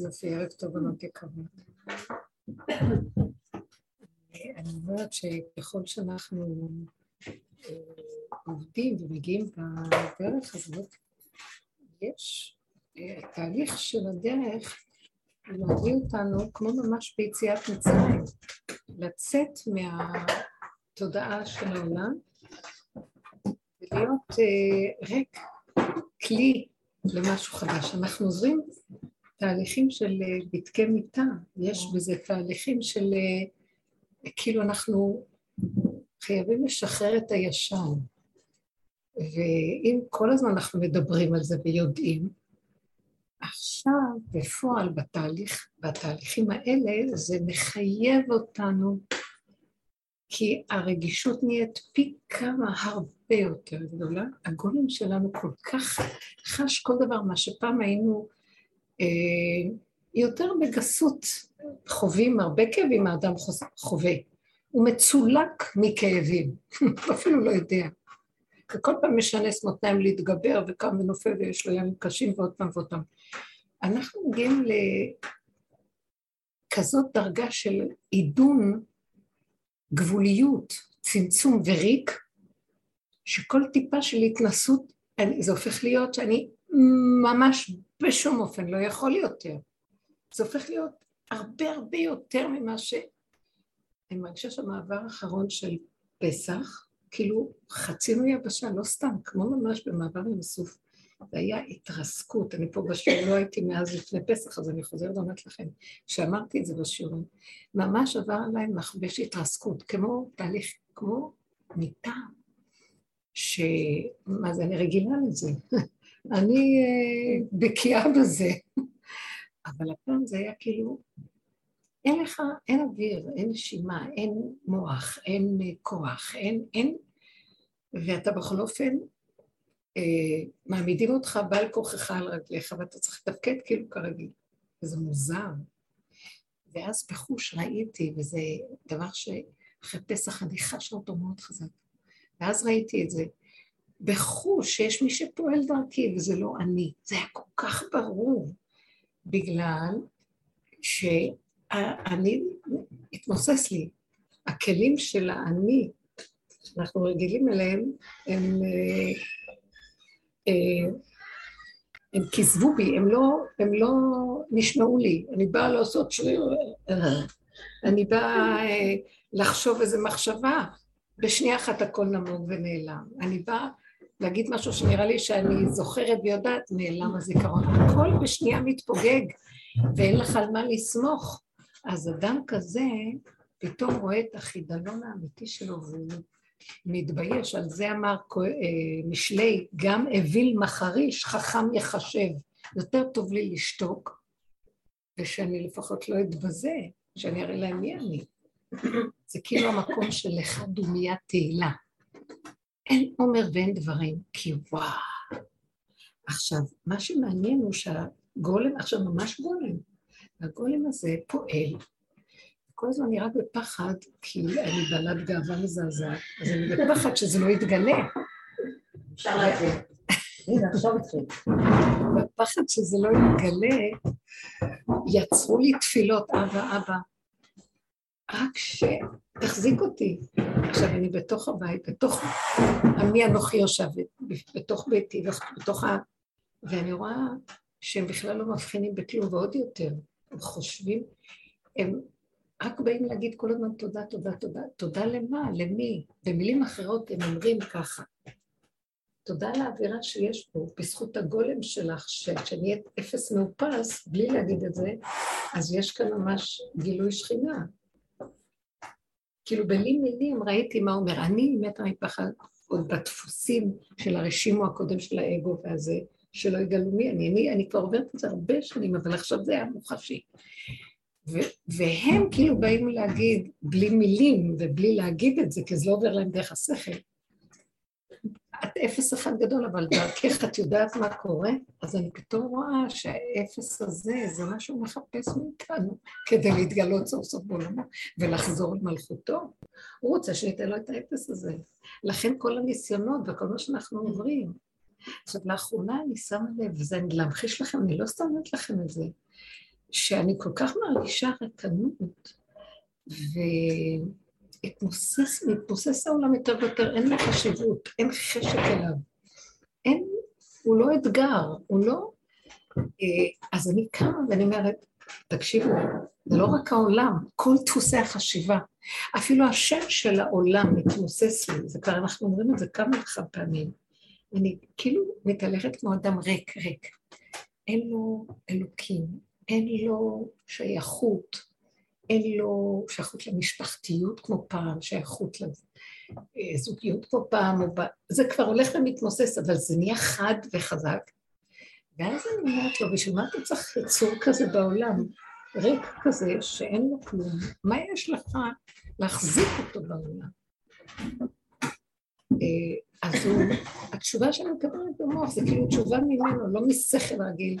יופי, ערב טוב, בנות יקרות. אני אומרת שככל שאנחנו אה, עובדים ומגיעים בדרך הזאת, יש אה, תהליך של הדרך להביא אותנו כמו ממש ביציאת מצרים, לצאת מהתודעה של העולם ולהיות אה, ריק, כלי למשהו חדש. אנחנו עוזרים תהליכים של אה, בדקי מיטה, יש בזה תהליכים של אה, כאילו אנחנו חייבים לשחרר את הישן. ואם כל הזמן אנחנו מדברים על זה ויודעים, עכשיו בפועל בתהליך, בתהליכים האלה זה מחייב אותנו כי הרגישות נהיית פי כמה הרבה יותר גדולה. הגולם שלנו כל כך חש כל דבר, מה שפעם היינו אה, יותר בגסות חווים הרבה כאבים האדם חווה. הוא מצולק מכאבים, אפילו לא יודע. כל פעם משנס מותניים להתגבר וקם ונופל ויש לו ימים קשים ועוד פעם ועוד פעם. אנחנו מגיעים לכזאת דרגה של עידון, גבוליות, צמצום וריק, שכל טיפה של התנסות, זה הופך להיות שאני ממש בשום אופן לא יכול יותר. זה הופך להיות הרבה הרבה יותר ממה ש... אני מרגישה שהמעבר האחרון של פסח, כאילו חצינו יבשה, לא סתם, כמו ממש במעבר עם הסוף. זה היה התרסקות, אני פה בשיעור, לא הייתי מאז לפני פסח, אז אני חוזרת ואומרת לכם, שאמרתי את זה בשיעורים, ממש עבר עליי מכבש התרסקות, כמו תהליך, כמו מיטה, שמה זה, אני רגילה לזה, אני uh, בקיאה בזה. אבל הפעם זה היה כאילו, אין לך, אין אוויר, אין נשימה, אין מוח, אין uh, כוח, אין, אין, ואתה בכל אופן, uh, מעמידים אותך בעל כוחך על רגליך, ואתה צריך לתפקד כאילו כרגיל, וזה מוזר. ואז בחוש ראיתי, וזה דבר שאחרי פסח אני חשה אותו מאוד חזק, ואז ראיתי את זה, בחוש שיש מי שפועל דרכי, וזה לא אני. זה היה כל כך ברור, בגלל שאני, התמוסס לי. הכלים של האני, שאנחנו רגילים אליהם, הם, אה, אה, הם כיזבו בי, הם לא, הם לא נשמעו לי. אני באה לעשות שריר, אני באה אה, לחשוב איזו מחשבה, בשנייה אחת הכל נמוג ונעלם. אני באה להגיד משהו שנראה לי שאני זוכרת ויודעת, נעלם הזיכרון. הכל בשנייה מתפוגג, ואין לך על מה לסמוך. אז אדם כזה פתאום רואה את החידלון האמיתי שלו והוא מתבייש. על זה אמר אה, משלי, גם אוויל מחריש, חכם יחשב. יותר טוב לי לשתוק, ושאני לפחות לא אתבזה, שאני אראה להם מי אני. זה כאילו המקום של לך דומיית תהילה. אין עומר ואין דברים, כי וואו. עכשיו, מה שמעניין הוא שהגולם, עכשיו ממש גולם, והגולם הזה פועל, כל הזמן אני רק בפחד, כי אני בעלת גאווה מזעזעת, אז אני בפחד שזה לא יתגלה. אפשר להגיד. הנה, עכשיו התחיל. בפחד שזה לא יתגלה, יצרו לי תפילות, אבא, אבא, רק שתחזיק אותי. עכשיו, אני בתוך הבית, בתוך עמי אנוכי יושבת, בתוך ביתי, בתוך ה... ואני רואה שהם בכלל לא מבחינים בכלום, ועוד יותר, הם חושבים, הם רק באים להגיד כל הזמן תודה, תודה, תודה. תודה למה? למי? במילים אחרות הם אומרים ככה. תודה לאווירה שיש פה, בזכות הגולם שלך, שכשנהיית אפס מאופס, בלי להגיד את זה, אז יש כאן ממש גילוי שכינה. כאילו בלי מילים ראיתי מה אומר. אני מתה מפחד עוד בדפוסים של הרשימו הקודם של האגו והזה, שלא יגלו מי אני. אני, אני כבר עוברת את זה הרבה שנים, אבל עכשיו זה היה מוחשי. ו- והם כאילו באים להגיד, בלי מילים ובלי להגיד את זה, כי זה לא עובר להם דרך השכל, את אפס אחד גדול, אבל דרכך את יודעת מה קורה? אז אני פתאום רואה שהאפס הזה, זה מה שהוא מחפש מאיתנו, כדי להתגלות סוף סוף בעולמו ולחזור למלכותו. הוא רוצה שניתן לו את האפס הזה. לכן כל הניסיונות וכל מה שאנחנו עוברים. עכשיו, לאחרונה אני שמה לב, וזה להמחיש לכם, אני לא סתם אומרת לכם את זה. שאני כל כך מרגישה רקנות, והתמוסס, מתמוסס העולם יותר ויותר, אין לו חשיבות, אין חשק אליו. אין, הוא לא אתגר, הוא לא... אה, אז אני קמה ואני אומרת, תקשיבו, זה לא רק העולם, כל דפוסי החשיבה. אפילו השם של העולם מתמוסס לי, זה כבר אנחנו אומרים את זה כמה וכמה פעמים. אני כאילו מתהלכת כמו אדם ריק, ריק. אין לו אלוקים, אין לו שייכות, אין לו שייכות למשפחתיות כמו פעם, שייכות לזוגיות כמו פעם. זה כבר הולך ומתמוסס, אבל זה נהיה חד וחזק. ואז אני אומרת לו, בשביל מה אתה צריך יצור כזה בעולם? ריק כזה שאין לו כלום, מה יש לך להחזיק אותו בעולם? אה, אז הוא, התשובה שאני מקבלת במוח זה כאילו תשובה ממנו, לא משכל רגיל,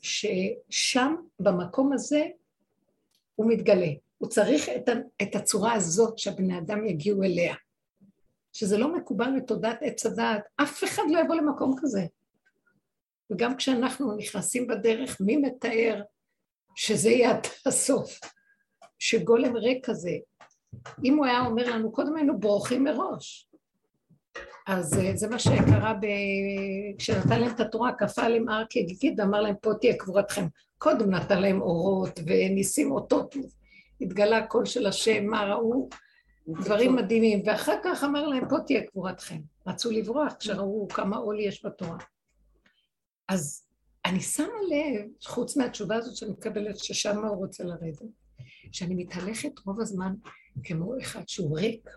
ששם, במקום הזה, הוא מתגלה. הוא צריך את, את הצורה הזאת שהבני אדם יגיעו אליה. שזה לא מקובל בתודעת עץ הדעת, אף אחד לא יבוא למקום כזה. וגם כשאנחנו נכנסים בדרך, מי מתאר שזה יהיה הסוף? שגולם ריק כזה. אם הוא היה אומר לנו, קודם היינו בורחים מראש. אז אה, זה מה שקרה ב... כשנתן להם את התורה, כפה עליהם הר כגיגית ואמר להם, פה תהיה קבורתכם. קודם נתן להם אורות וניסים אותות, התגלה הקול של השם, מה ראו? דברים מדהימים, ואחר כך אמר להם, פה תהיה קבורתכם. רצו לברוח כשראו כמה עול יש בתורה. אז אני שמה לב, חוץ מהתשובה הזאת שאני מקבלת, ששם הוא רוצה לרדת, שאני מתהלכת רוב הזמן כמו אחד שהוא ריק,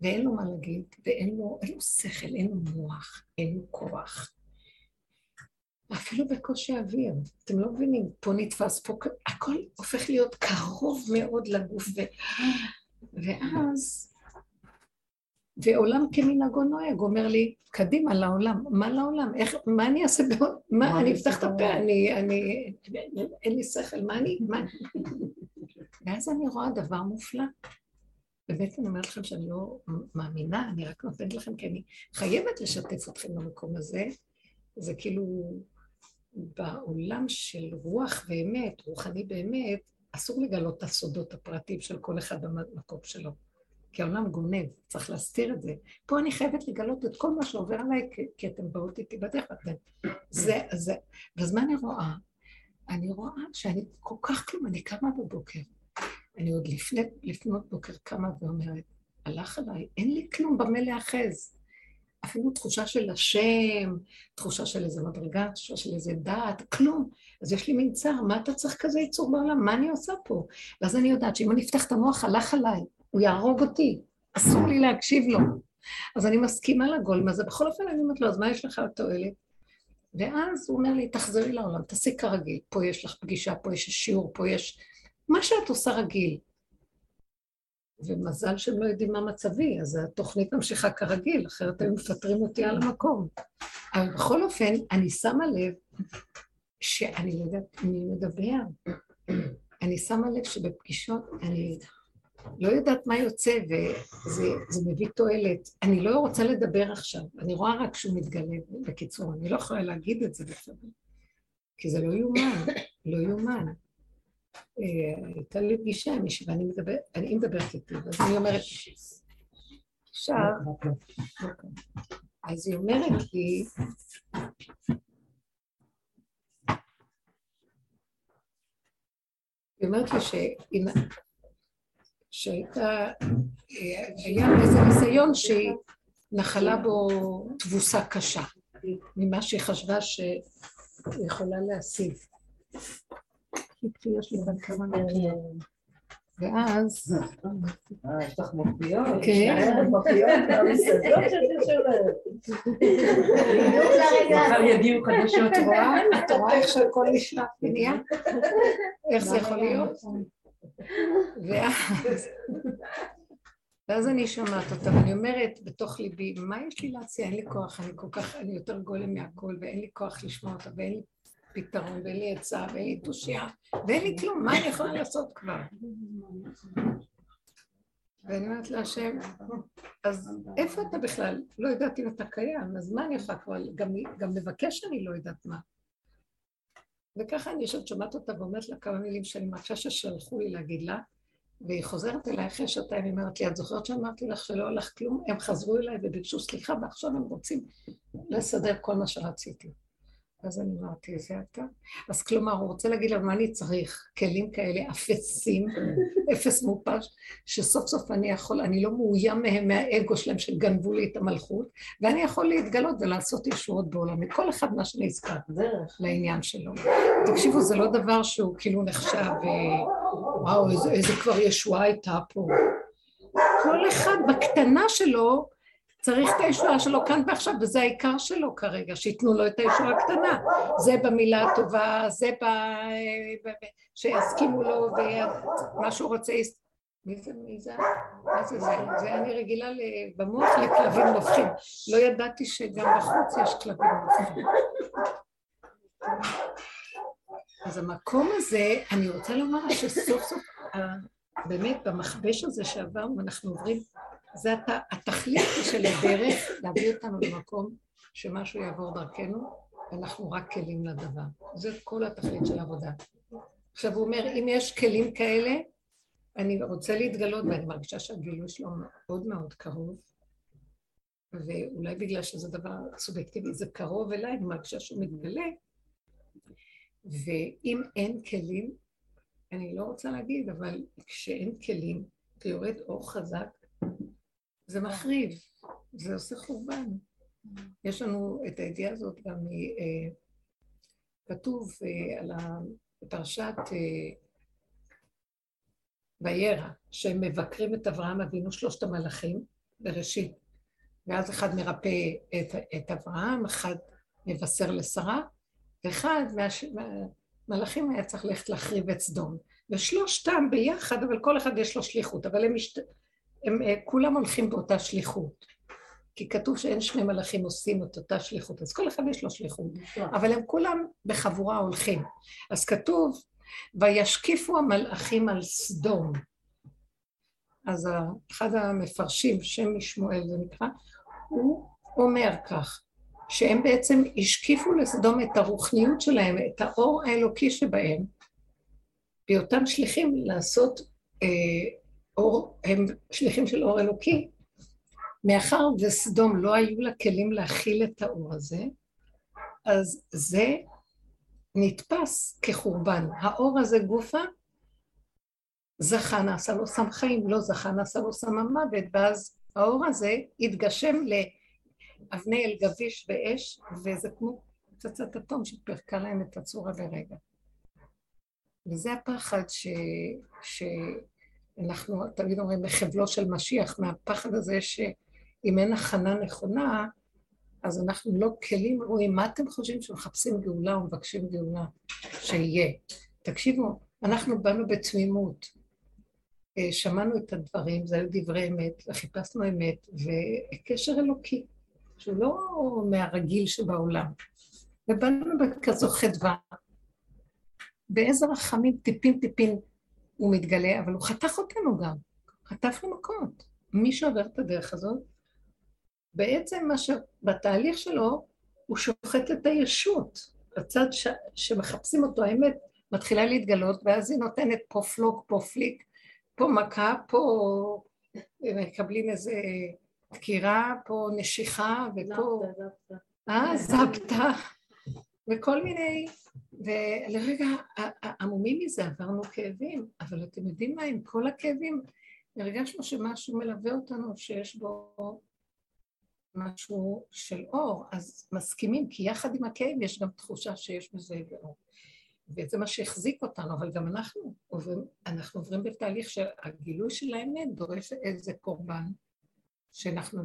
ואין לו מה להגיד, ואין לו, לו שכל, אין לו מוח, אין לו כוח. אפילו בקושי אוויר, אתם לא מבינים, פה נתפס, פה, הכל הופך להיות קרוב מאוד לגוף, ו... ואז, ועולם כמנהגו נוהג, אומר לי, קדימה לעולם, מה לעולם, איך, מה אני אעשה, מה, אני אפתח את הפה, אני, אני, אין לי שכל, מה אני, מה, ואז אני רואה דבר מופלא. באמת אני אומרת לכם שאני לא מאמינה, אני רק נותנת לכם כי אני חייבת לשתף אתכם במקום הזה. זה כאילו, בעולם של רוח ואמת, רוחני באמת, אסור לגלות את הסודות הפרטיים של כל אחד במקום שלו. כי העולם גונב, צריך להסתיר את זה. פה אני חייבת לגלות את כל מה שעובר עליי, כי אתם באות איתי בדרך כלל. זה, זה, ואז מה אני רואה? אני רואה שאני כל כך כלום, אני קמה בבוקר, אני עוד לפני, לפנות בוקר קמה ואומרת, הלך עליי, אין לי כלום במה להאחז. אפילו תחושה של השם, תחושה של איזה מדרגה, תחושה של איזה דעת, כלום. אז יש לי מין צער, מה אתה צריך כזה ייצור בעולם? מה אני עושה פה? ואז אני יודעת שאם אני אפתח את המוח, הלך עליי, הוא יהרוג אותי, אסור לי להקשיב לו. אז אני מסכימה לגולם הזה. בכל אופן אני אומרת לו, אז מה יש לך לתועלת? ואז הוא אומר לי, תחזרי לעולם, תעשי כרגיל. פה יש לך פגישה, פה יש שיעור, פה יש מה שאת עושה רגיל. ומזל שהם לא יודעים מה מצבי, אז התוכנית ממשיכה כרגיל, אחרת היו מפטרים אותי על המקום. אבל בכל אופן, אני שמה לב שאני לא יודעת מי מדבר. אני שמה לב שבפגישות אני לא יודעת מה יוצא, וזה מביא תועלת. אני לא רוצה לדבר עכשיו, אני רואה רק שהוא מתגלה. בקיצור, אני לא יכולה להגיד את זה לפעמים, כי זה לא יאומן, לא יאומן. הייתה לי פגישה עם מישהי, ואני מדברת, אני מדברת איתי, אז אני אומרת, עכשיו, אז היא אומרת לי, היא אומרת לי. שהייתה, היה איזה ניסיון שהיא נחלה בו תבוסה קשה, ממה שהיא חשבה שהיא יכולה להשיג. יש לי כאן כמה נקודות. ואז... אה, יש לך מופיעות? כן. מחר יגיעו חדשות. את רואה? את רואה איך שהכל נשלח ונהיה? איך זה יכול להיות? ואז... ואז אני שומעת אותה, ואני אומרת בתוך ליבי, מה יש לי להציע? אין לי כוח, אני כל כך, אני יותר גולם מהכל, ואין לי כוח לשמוע אותה, ואין לי פתרון, ואין לי עצה, ואין לי תושייה, ואין לי כלום, מה אני יכולה לעשות כבר? ואני אומרת להשם, אז איפה אתה בכלל? לא יודעת אם אתה קיים, אז מה אני יכולה כבר, גם, גם לבקש אני לא יודעת מה. וככה אני יושבת, שומעת אותה ואומרת לה כמה מילים שאני מרגישה ששלחו לי להגיד לה, והיא חוזרת אליי אחרי שעתיים, היא אומרת לי, את זוכרת שאמרתי לך שלא הלך כלום? הם חזרו אליי וביקשו סליחה, ועכשיו הם רוצים לסדר כל מה שרציתי. אז אני אמרתי, זה אתה? אז כלומר, הוא רוצה להגיד לה, מה אני צריך? כלים כאלה אפסים, אפס מופש, שסוף סוף אני יכול, אני לא מאוים מהם מהאגו שלהם שגנבו לי את המלכות, ואני יכול להתגלות ולעשות ישועות בעולם, מכל אחד מה שנזכר לעניין שלו. תקשיבו, זה לא דבר שהוא כאילו נחשב, אה, וואו, איזה, איזה כבר ישועה הייתה פה. כל אחד בקטנה שלו, צריך את הישועה שלו כאן ועכשיו, וזה העיקר שלו כרגע, שייתנו לו את הישועה הקטנה. זה במילה הטובה, זה ב... שיסכימו לו, ומה שהוא רוצה... מי זה? מי זה? מה זה זה? זה אני רגילה במוח לכלבים נובחים. לא ידעתי שגם בחוץ יש כלבים נובחים. אז המקום הזה, אני רוצה לומר שסוף סוף, באמת במכבש הזה שעברנו, אנחנו עוברים זה הת... התכלית של הדרך להביא אותנו למקום שמשהו יעבור דרכנו, ואנחנו רק כלים לדבר. זה כל התכלית של העבודה. עכשיו הוא אומר, אם יש כלים כאלה, אני רוצה להתגלות, ואני מרגישה שהגילוי שלו מאוד מאוד קרוב, ואולי בגלל שזה דבר סובייקטיבי, זה קרוב אליי, אני מרגישה שהוא מתגלה, ואם אין כלים, אני לא רוצה להגיד, אבל כשאין כלים, ויורד אור חזק, זה מחריב, זה עושה חורבן. יש לנו את הידיעה הזאת גם, אה, כתוב אה, על הפרשת אה, וירא, שהם מבקרים את אברהם אבינו, שלושת המלאכים, בראשית. ואז אחד מרפא את, את אברהם, אחד מבשר לשרה, ואחד מהמלאכים היה צריך ללכת להחריב את סדום. ושלושתם ביחד, אבל כל אחד יש לו שליחות, אבל הם משת... הם אה, כולם הולכים באותה שליחות. כי כתוב שאין שני מלאכים עושים את אותה שליחות, אז כל אחד יש לו שליחות, אבל הם כולם בחבורה הולכים. אז כתוב, וישקיפו המלאכים על סדום. אז אחד המפרשים, שם משמואל זה נקרא, הוא אומר כך, שהם בעצם השקיפו לסדום את הרוחניות שלהם, את האור האלוקי שבהם, בהיותם שליחים לעשות אה, אור, הם שליחים של אור אלוקי, מאחר וסדום לא היו לה כלים להכיל את האור הזה, אז זה נתפס כחורבן. האור הזה גופה, זכה נעשה לו סם חיים, לא זכה נעשה לו סם המוות, ואז האור הזה התגשם לאבני אל גביש ואש, וזה כמו פצצת אטום שפרקה להם את הצורה ברגע. וזה הפחד ש... ש... אנחנו תמיד אומרים מחבלו של משיח, מהפחד הזה שאם אין הכנה נכונה, אז אנחנו לא כלים רואים. מה אתם חושבים שמחפשים גאולה או מבקשים גאולה? שיהיה. תקשיבו, אנחנו באנו בתמימות. אה, שמענו את הדברים, זה היו דברי אמת, וחיפשנו אמת, וקשר אלוקי, שהוא לא מהרגיל שבעולם. ובאנו בכזו חדווה, באיזה רחמים טיפין טיפין הוא מתגלה, אבל הוא חתך אותנו גם, לי מכות. מי שעובר את הדרך הזאת, בעצם מה שבתהליך שלו, הוא שוחט את הישות. הצד ש... שמחפשים אותו, האמת מתחילה להתגלות, ואז היא נותנת פה פלוק, פה פליק, פה מכה, פה מקבלים איזה דקירה, פה נשיכה, ופה... אה, זפתה. וכל מיני ולרגע עמומים מזה עברנו כאבים, אבל אתם יודעים מה, עם כל הכאבים, הרגשנו שמשהו מלווה אותנו, שיש בו משהו של אור, אז מסכימים, כי יחד עם הכאב יש גם תחושה שיש בזה אור. וזה מה שהחזיק אותנו, אבל גם אנחנו עוברים, אנחנו עוברים בתהליך שהגילוי של האמת דורש איזה קורבן, שאנחנו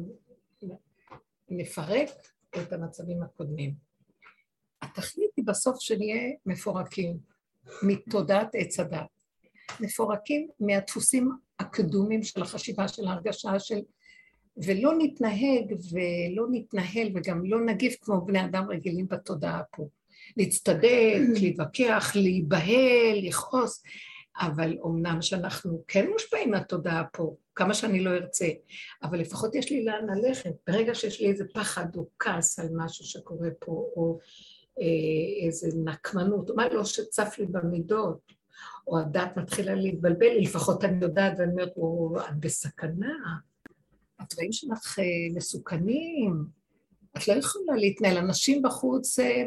נפרק את המצבים הקודמים. התכלית היא בסוף שנהיה מפורקים מתודעת עץ הדת. מפורקים מהדפוסים הקדומים של החשיבה, של ההרגשה של... ולא נתנהג ולא נתנהל וגם לא נגיב כמו בני אדם רגילים בתודעה פה. להצטדק, להתווכח, להיבהל, לכעוס, אבל אמנם שאנחנו כן מושפעים מהתודעה פה, כמה שאני לא ארצה, אבל לפחות יש לי לאן ללכת. ברגע שיש לי איזה פחד או כעס על משהו שקורה פה, או איזה נקמנות, מה לא שצף לי במידות, או הדת מתחילה להתבלבל לפחות אני יודעת ואני אומרת, את בסכנה, התוואים שלך אה, מסוכנים, את לא יכולה להתנהל, אנשים בחוץ אה,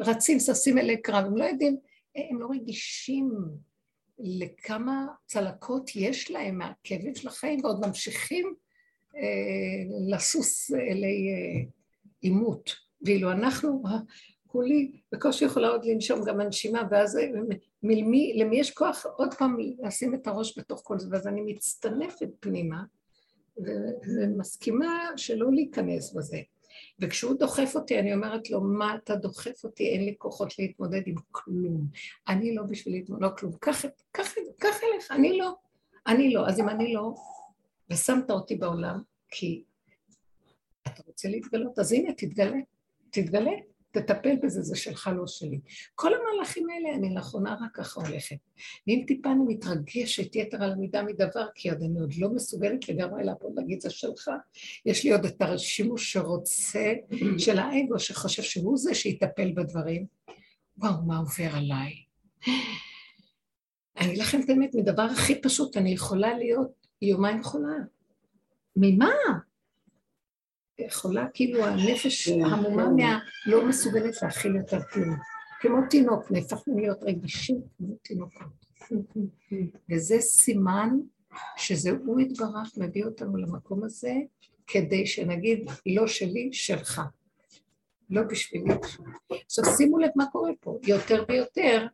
רצים, ששים אלי קרב, הם לא יודעים, הם לא רגישים לכמה צלקות יש להם מהכאבים של החיים, ועוד ממשיכים אה, לסוס אלי אה, עימות. ואילו אנחנו, כולי בקושי יכולה עוד לנשום גם הנשימה, ואז מלמי, למי יש כוח עוד פעם לשים את הראש בתוך כל זה, ואז אני מצטנפת פנימה, ומסכימה שלא להיכנס בזה. וכשהוא דוחף אותי, אני אומרת לו, מה אתה דוחף אותי? אין לי כוחות להתמודד עם כלום. אני לא בשביל להתמודד, לא כלום. קח, קח, קח אליך, אני לא. אני לא. אז אם אני לא, ושמת אותי בעולם, כי אתה רוצה להתגלות, אז הנה, תתגלה. תתגלה. תטפל בזה, זה שלך, לא שלי. כל המהלכים האלה, אני לאחרונה רק ככה הולכת. ואם טיפה אני מתרגשת יתר על המידה מדבר, כי עוד אני עוד לא מסוגלת לגמרי לעבוד להגיד זה שלך, יש לי עוד את השימוש שרוצה, של האגו, שחושב שהוא זה שיטפל בדברים. וואו, מה עובר עליי. אני אגיד לכם את האמת, מדבר הכי פשוט, אני יכולה להיות יומיים חולה. ממה? יכולה, כאילו הנפש כן, המומה כן. מה... לא מסוגלת להכיל יותר כלום. כמו תינוק, נהפכנו להיות רגישים כמו תינוקות. וזה סימן שזה הוא יתברך מביא אותנו למקום הזה, כדי שנגיד, לא שלי, שלך. לא בשבילי. עכשיו שימו לב מה קורה פה, יותר ויותר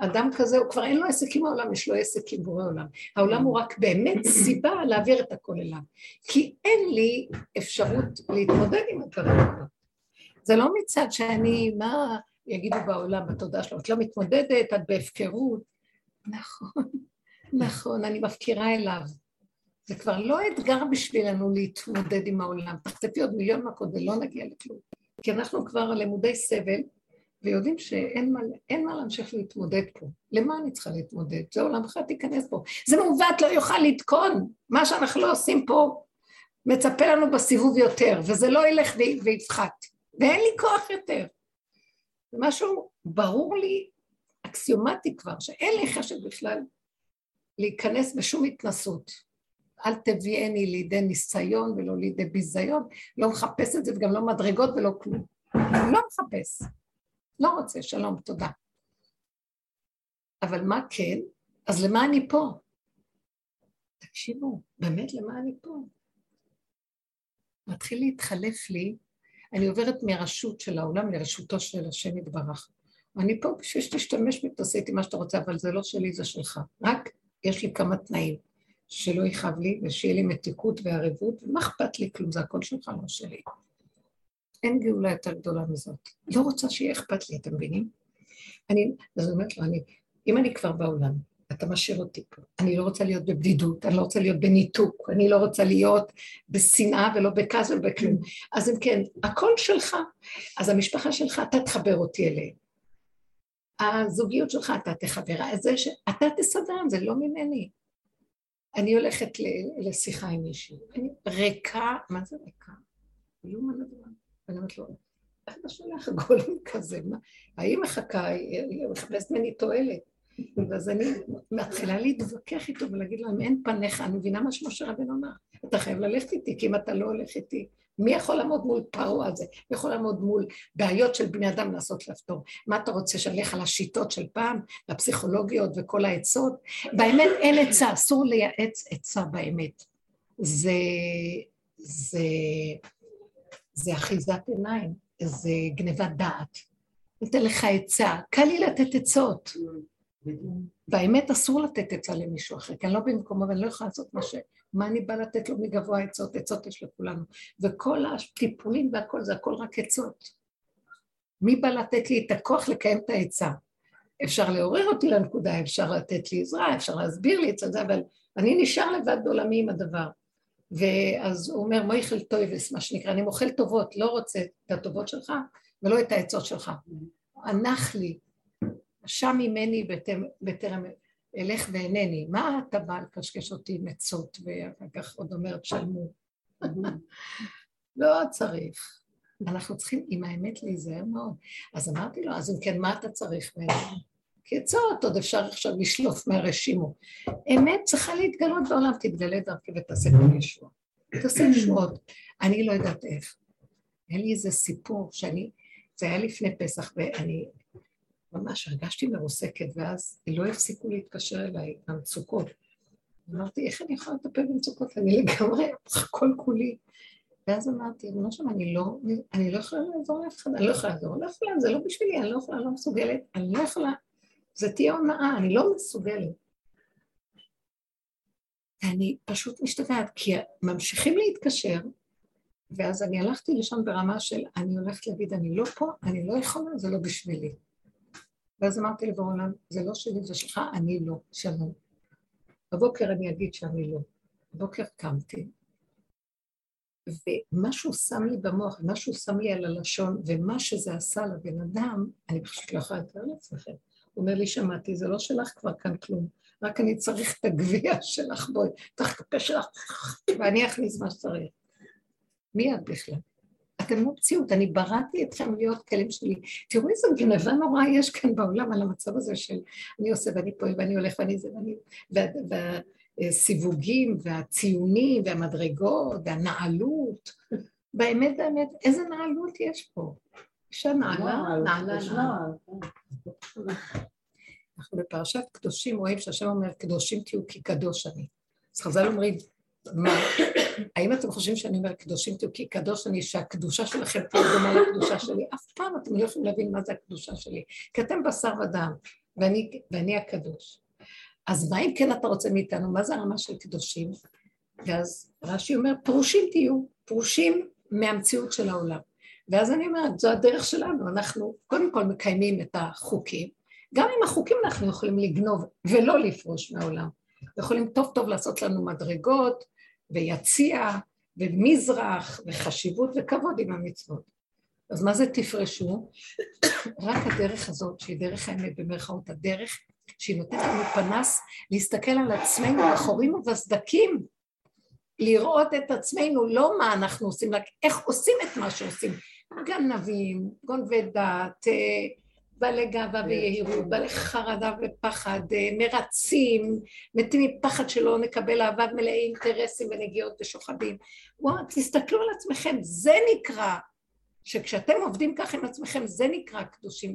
אדם כזה, הוא כבר אין לו עסק עם העולם, יש לו עסק עם בורא עולם. העולם הוא רק באמת סיבה להעביר את הכל אליו. כי אין לי אפשרות להתמודד עם הדברים האלה. זה לא מצד שאני, מה יגידו בעולם, בתודעה שלו, את לא מתמודדת, את בהפקרות. נכון, נכון, אני מפקירה אליו. זה כבר לא אתגר בשבילנו להתמודד עם העולם. תחטפי עוד מיליון מכות ולא נגיע לכלום. כי אנחנו כבר למודי סבל, ויודעים שאין מה, מה להמשיך להתמודד פה. למה אני צריכה להתמודד? זה עולמך תיכנס פה. זה מעוות, לא יוכל לתקון. מה שאנחנו לא עושים פה מצפה לנו בסיבוב יותר, וזה לא ילך ויפחת. ואין לי כוח יותר. זה משהו ברור לי, אקסיומטי כבר, שאין לי חשב בכלל להיכנס בשום התנסות. אל תביאני לידי ניסיון ולא לידי ביזיון, לא מחפש את זה וגם לא מדרגות ולא כלום. לא מחפש. לא רוצה, שלום, תודה. אבל מה כן? אז למה אני פה? תקשיבו, באמת למה אני פה? מתחיל להתחלף לי, אני עוברת מרשות של העולם לרשותו של השם יתברך. אני פה בשביל שתשתמש בי, תעשה איתי מה שאתה רוצה, אבל זה לא שלי, זה שלך. רק יש לי כמה תנאים, שלא יכאב לי ושיהיה לי מתיקות וערבות, ומה אכפת לי כלום, זה הכל שלך, לא שלי. אין גאולה יותר גדולה מזאת. לא רוצה שיהיה אכפת לי, אתם מבינים? אני, אז אומרת לו, אני, אם אני כבר בעולם, אתה משאיר אותי פה. אני לא רוצה להיות בבדידות, אני לא רוצה להיות בניתוק, אני לא רוצה להיות בשנאה ולא בכעס ולא בכלום. אז אם כן, הכל שלך. אז המשפחה שלך, אתה תחבר אותי אליהם. הזוגיות שלך, אתה תחבר. זה שאתה תסדר, זה לא ממני. אני הולכת לשיחה עם מישהי, אני ריקה, מה זה ריקה? לא מה לדבר. ואני אומרת לו, איך אתה שולח גולם כזה? מה? האם מחכה, היא מחפשת ממני תועלת. ואז אני מתחילה להתווכח איתו ולהגיד לו, אם אין פניך, אני מבינה מה שמשה רבנו אמר, אתה חייב ללכת איתי, כי אם אתה לא הולך איתי, מי יכול לעמוד מול פרעה הזה? מי יכול לעמוד מול בעיות של בני אדם לעשות לפתור? מה אתה רוצה, שנלך על השיטות של פעם, הפסיכולוגיות וכל העצות? באמת אין עצה, אסור לייעץ עצה באמת. זה, זה זה אחיזת עיניים, זה גניבת דעת. נותן לך עצה, קל לי לתת עצות. והאמת אסור לתת עצה למישהו אחר, כי אני לא במקומו ואני לא יכולה לעשות מה ש... מה אני באה לתת לו מגבוה עצות? עצות יש לכולנו. וכל הטיפולים והכל זה הכל רק עצות. מי בא לתת לי את הכוח לקיים את העצה? אפשר לעורר אותי לנקודה, אפשר לתת לי עזרה, אפשר להסביר לי את זה, אבל אני נשאר לבד בעולמי עם הדבר. ואז הוא אומר, מויכל טויבס, מה שנקרא, אני מוכל טובות, לא רוצה את הטובות שלך ולא את העצות שלך. הנח לי, שם ממני בטרם, אלך ואינני. מה אתה בא לקשקש אותי עם עצות, ואחר כך עוד אומר, תשלמו. לא צריך. אנחנו צריכים עם האמת להיזהר מאוד. אז אמרתי לו, אז אם כן, מה אתה צריך ממנו? כי עצות עוד אפשר עכשיו לשלוף מהרשימו. אמת צריכה להתגלות בעולם, תתגלה דרכי ותעשה כל ישוע. תעשה ישועות. אני לא יודעת איך. היה לי איזה סיפור שאני, זה היה לפני פסח, ואני ממש הרגשתי מרוסקת, ואז לא הפסיקו להתקשר אליי, המצוקות. אמרתי, איך אני יכולה לטפל במצוקות? אני לגמרי, כל כולי. ואז אמרתי, ריבונו שם, אני לא, אני לא יכולה לעזור לאף אחד, אני לא יכולה לעזור לאף אחד, זה לא בשבילי, אני לא יכולה, לא מסוגלת, אני לא יכולה, זה תהיה הונאה, אני לא מסוגלת. ואני פשוט משתגעת, כי ממשיכים להתקשר, ואז אני הלכתי לשם ברמה של, אני הולכת להגיד, אני לא פה, אני לא יכולה, זה לא בשבילי. ואז אמרתי לבורלם, זה לא שלי, זה שלך, אני לא, שלום. בבוקר אני אגיד שאני לא. בבוקר קמתי, ומשהו שם לי במוח, משהו שם לי על הלשון, ומה שזה עשה לבן אדם, אני פשוט לא יכולה לתאר לעצמכם. הוא אומר לי, שמעתי, זה לא שלך כבר כאן כלום, רק אני צריך את הגביע שלך, בואי, תחת את הפה שלך, ואני אכניס מה שצריך. מי את בכלל? אתם לא מציאות, אני בראתי אתכם להיות כלים שלי. תראו איזה גנבה נוראה יש כאן בעולם על המצב הזה של אני עושה ואני פועל ואני הולך ואני זה ואני... והסיווגים והציונים והמדרגות והנעלות. באמת, באמת, איזה נעלות יש פה? אישה נעלה, נעלה, נעלה. אנחנו בפרשת קדושים רואים שהשם אומר, קדושים תהיו כי קדוש אני. אז חז"ל אומרים, מה, האם אתם חושבים שאני אומר קדושים תהיו כי קדוש אני, שהקדושה שלכם תהיה דומה לקדושה שלי? אף פעם אתם לא יכולים להבין מה זה הקדושה שלי, כי אתם בשר ודם, ואני, ואני הקדוש. אז מה אם כן אתה רוצה מאיתנו? מה זה הרמה של קדושים? ואז רש"י אומר, פרושים תהיו, פרושים מהמציאות של העולם. ואז אני אומרת, זו הדרך שלנו, אנחנו קודם כל מקיימים את החוקים, גם עם החוקים אנחנו יכולים לגנוב ולא לפרוש מהעולם. יכולים טוב טוב לעשות לנו מדרגות ויציע ומזרח וחשיבות וכבוד עם המצוות. אז מה זה תפרשו? רק הדרך הזאת, שהיא דרך האמת במרכאות, הדרך שהיא נותנת לנו פנס להסתכל על עצמנו בחורים ובסדקים, לראות את עצמנו, לא מה אנחנו עושים, רק איך עושים את מה שעושים. גנבים, גונבי דעת, אה, בעלי גאווה ויהירות, בעלי חרדה ופחד, אה, מרצים, מתים מפחד שלא נקבל אהבה מלאי אינטרסים ונגיעות ושוחדים. וואו, תסתכלו על עצמכם, זה נקרא, שכשאתם עובדים ככה עם עצמכם, זה נקרא קדושים.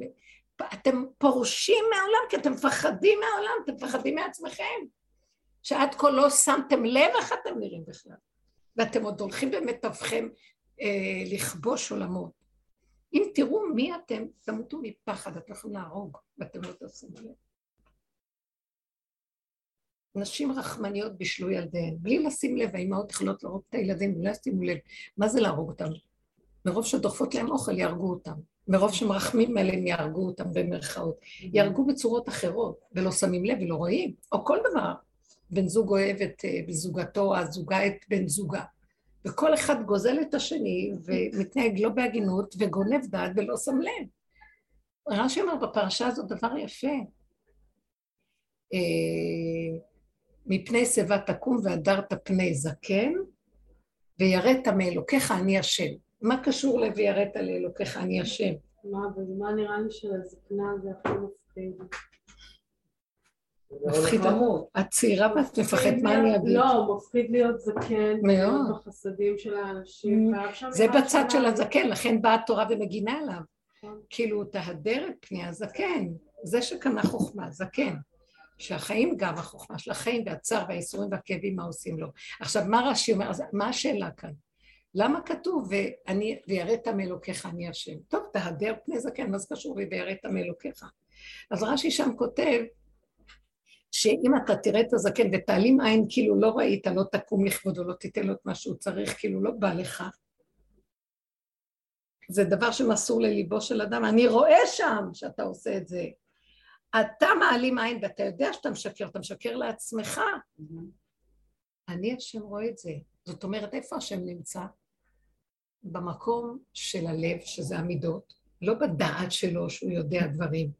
אתם פורשים מהעולם כי אתם מפחדים מהעולם, אתם מפחדים מעצמכם. שעד כה לא שמתם לב איך אתם נראים בכלל. ואתם עוד הולכים במיטבכם אה, לכבוש עולמות. אם תראו מי אתם, תמותו מפחד, אתם יכולים להרוג, ואתם לא תעשו לב. נשים רחמניות בישלו ילדיהן, בלי לשים לב, האימהות יכולות להרוג את הילדים בלי לשים לב. מה זה להרוג אותם? מרוב שדוחפות להם אוכל, יהרגו אותם. מרוב שמרחמים עליהם יהרגו אותם במרכאות. יהרגו בצורות אחרות, ולא שמים לב ולא רואים, או כל דבר. בן זוג אוהב את אה, זוגתו, הזוגה את בן זוגה. וכל אחד גוזל את השני ומתנהג לא בהגינות וגונב דעת ולא שם לב. רש"י אומר בפרשה הזאת דבר יפה. אה, מפני שיבה תקום והדרת פני זקן, ויראת מאלוקיך אני השם. מה קשור ל"ויראת לאלוקיך אני השם"? מה, אבל מה נראה לי שלזקנה זה הכי מפחיד. מפחיד למות. את צעירה ואת מפחדת, מה אני אגיד? לא, מפחיד להיות זקן, מאוד. בחסדים של האנשים. זה בצד של הזקן, לכן באה התורה ומגינה עליו. נכון. כאילו, תהדר את פני הזקן, זה שקנה חוכמה, זקן. שהחיים גם החוכמה של החיים והצער והאיסורים והכאבים, מה עושים לו. עכשיו, מה רש"י אומר? מה השאלה כאן? למה כתוב ואני, ויראת מאלוקיך אני השם? טוב, תהדר פני זקן, מה זה קשור ויראת מאלוקיך? אז רש"י שם כותב שאם אתה תראה את הזקן ותעלים עין כאילו לא ראית, לא תקום לכבודו, לא תיתן לו את מה שהוא צריך, כאילו לא בא לך. זה דבר שמסור לליבו של אדם. אני רואה שם שאתה עושה את זה. אתה מעלים עין ואתה יודע שאתה משקר, אתה משקר לעצמך. אני השם רואה את זה. זאת אומרת, איפה השם נמצא? במקום של הלב, שזה המידות, לא בדעת שלו שהוא יודע דברים.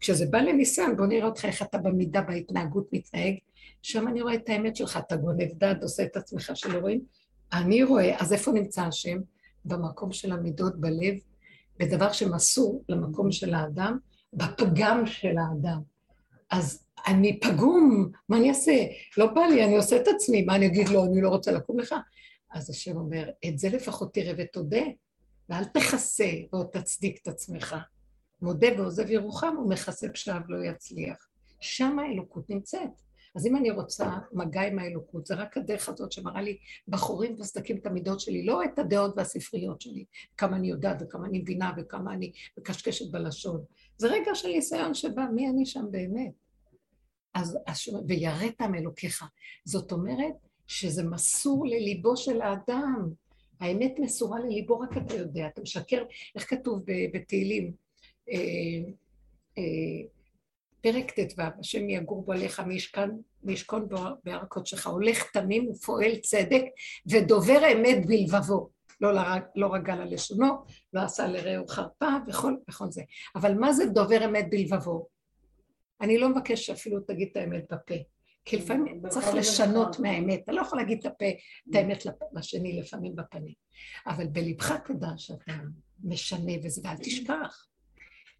כשזה בא לניסיון, בוא נראה אותך איך אתה במידה, בהתנהגות מתנהג, שם אני רואה את האמת שלך, אתה גונב דעת, עושה את עצמך שלא רואים. אני רואה, אז איפה נמצא השם? במקום של המידות בלב, בדבר שמסור למקום של האדם, בפגם של האדם. אז אני פגום, מה אני אעשה? לא בא לי, אני עושה את עצמי, מה אני אגיד לו, אני לא רוצה לקום לך? אז השם אומר, את זה לפחות תראה ותודה, ואל תכסה ועוד תצדיק את עצמך. מודה ועוזב ירוחם ומכסה פשעיו לא יצליח. שם האלוקות נמצאת. אז אם אני רוצה מגע עם האלוקות, זה רק הדרך הזאת שמראה לי בחורים וסדקים את המידות שלי, לא את הדעות והספריות שלי, כמה אני יודעת וכמה אני מבינה וכמה אני מקשקשת בלשון. זה רגע של ניסיון שבא, מי אני שם באמת? אז, ויראת מאלוקיך. זאת אומרת שזה מסור לליבו של האדם. האמת מסורה לליבו, רק אתה יודע. אתה משקר, איך כתוב בתהילים? אה, אה, פרק ט"ו, השם יגור בו עליך וישכון בו בהר קודשך, הולך תמים ופועל צדק ודובר אמת בלבבו. לא, לרג, לא רגל על לשונו, לא עשה לרעהו חרפה וכל, וכל זה. אבל מה זה דובר אמת בלבבו? אני לא מבקש שאפילו תגיד את האמת בפה. כי לפעמים צריך לשנות מהאמת. אתה לא יכול להגיד את הפה, את האמת לשני לפעמים בפנים. אבל בלבך תדע שאתה משנה וזה, ואל תשכח.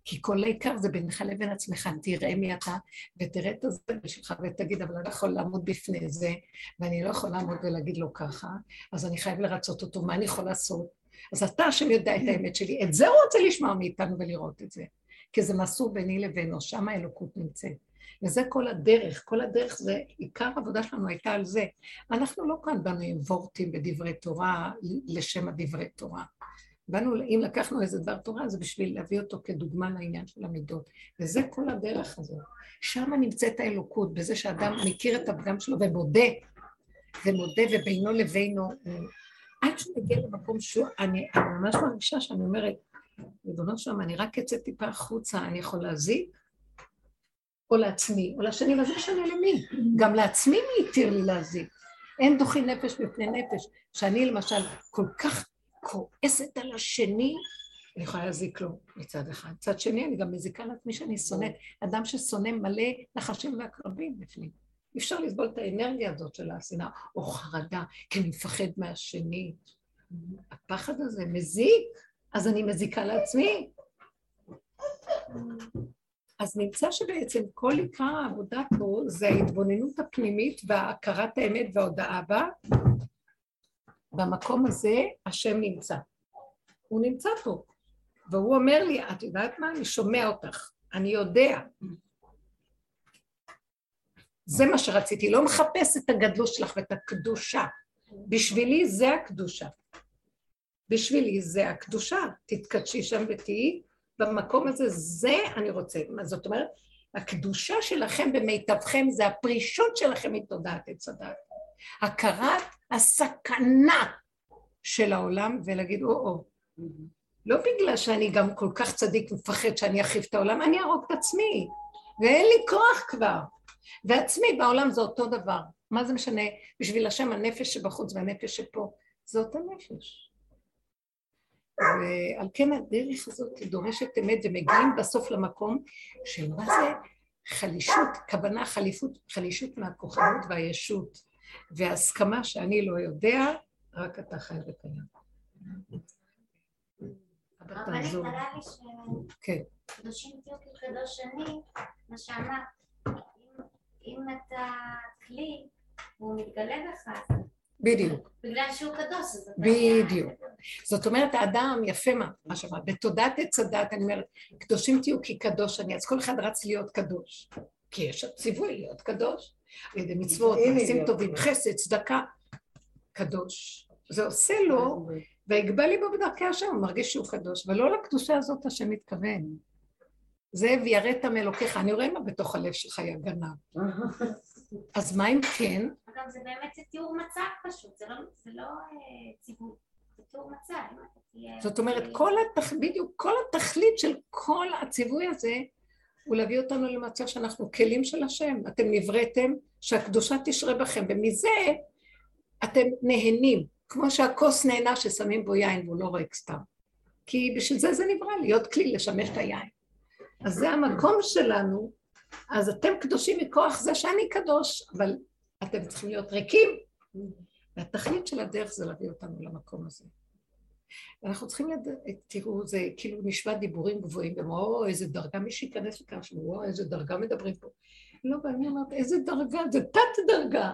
כי כל העיקר זה בינך לבין עצמך, תראה מי אתה, ותראה את הזבל שלך, ותגיד, אבל אני לא יכול לעמוד בפני זה, ואני לא יכול לעמוד ולהגיד לו ככה, אז אני חייב לרצות אותו, מה אני יכול לעשות? אז אתה השם יודע את האמת שלי, את זה הוא רוצה לשמוע מאיתנו ולראות את זה. כי זה מסור ביני לבינו, שם האלוקות נמצאת. וזה כל הדרך, כל הדרך זה, עיקר העבודה שלנו הייתה על זה. אנחנו לא כאן באנו עם וורטים בדברי תורה, לשם הדברי תורה. באנו, אם לקחנו איזה דבר תורה, זה בשביל להביא אותו כדוגמה לעניין של המידות. וזה כל הדרך הזו. שם נמצאת האלוקות, בזה שאדם מכיר את הפגם שלו ומודה, ומודה ובינו לבינו, עד שהוא מגיע למקום שהוא, אני, אני ממש מרגישה שאני אומרת, ריבונו שלום, אני רק אצא טיפה החוצה, אני יכול להזיק? או לעצמי, או לשני, וזה משנה למי. גם לעצמי מי התיר לי להזיק. אין דוחי נפש מפני נפש. שאני למשל כל כך כועסת על השני, אני יכולה להזיק לו מצד אחד. מצד שני, אני גם מזיקה לעצמי שאני שונאת. אדם ששונא מלא נחשים ועקרבים בפנים. אי אפשר לסבול את האנרגיה הזאת של השנאה, או חרדה, כי אני מפחד מהשני. הפחד הזה מזיק, אז אני מזיקה לעצמי. אז נמצא שבעצם כל עיקר העבודה פה זה ההתבוננות הפנימית והכרת האמת וההודעה בה, במקום הזה השם נמצא. הוא נמצא פה. והוא אומר לי, את יודעת מה? אני שומע אותך, אני יודע. זה מה שרציתי, לא מחפש את הגדלות שלך ואת הקדושה. בשבילי זה הקדושה. בשבילי זה הקדושה. תתקדשי שם ותהיי במקום הזה, זה אני רוצה. מה זאת אומרת? הקדושה שלכם במיטבכם זה הפרישות שלכם מתודעת עץ הדת. הכרת הסכנה של העולם ולהגיד, או-או, לא בגלל שאני גם כל כך צדיק ומפחד שאני אחריב את העולם, אני אהרוג את עצמי, ואין לי כוח כבר. ועצמי בעולם זה אותו דבר. מה זה משנה? בשביל השם הנפש שבחוץ והנפש שפה, זה אותה נפש. ועל כן הדרך הזאת דורשת אמת ומגיעים בסוף למקום של מה זה חלישות, כוונה חליפות, חלישות מהכוחנות והישות. והסכמה שאני לא יודע, רק אתה חי וקיים. אבל נראה לי שקדושים תהיו כקדוש אני, מה שאמרת, אם אתה כלי, הוא מתגלה בך, בדיוק. בגלל שהוא קדוש. בדיוק. זאת אומרת, האדם, יפה מה שאמרת, בתודעת עץ הדת, אני אומרת, קדושים תהיו כי קדוש אני, אז כל אחד רץ להיות קדוש. כי יש ציווי להיות קדוש. על ידי מצוות, מעשים טובים, חסד, צדקה, קדוש. זה עושה לו, ויגבה ליבו בדרכי השם, הוא מרגיש שהוא קדוש, ולא לקדושה הזאת השם מתכוון. זה ויראת מאלוקיך, אני רואה מה בתוך הלב שלך, יא גנב. אז מה אם כן? אגב, זה באמת תיאור מצב פשוט, זה לא, לא אה, ציווי. זאת אומרת, כל התכ... בדיוק כל התכלית של כל הציווי הזה הוא להביא אותנו למצב שאנחנו כלים של השם. אתם נבראתם שהקדושה תשרה בכם, ומזה אתם נהנים, כמו שהכוס נהנה ששמים בו יין והוא לא ריק סתם. כי בשביל זה זה נברא, להיות כלי, לשמש את היין. אז זה המקום שלנו, אז אתם קדושים מכוח זה שאני קדוש, אבל אתם צריכים להיות ריקים. והתכלית של הדרך זה להביא אותנו למקום הזה. אנחנו צריכים לדעת, תראו, זה כאילו נשמע דיבורים גבוהים, ואומרים, או, איזה דרגה, מי שייכנס לכאן, שאומרים, או, איזה דרגה מדברים פה. לא, ואני אומרת, איזה דרגה, זה תת דרגה.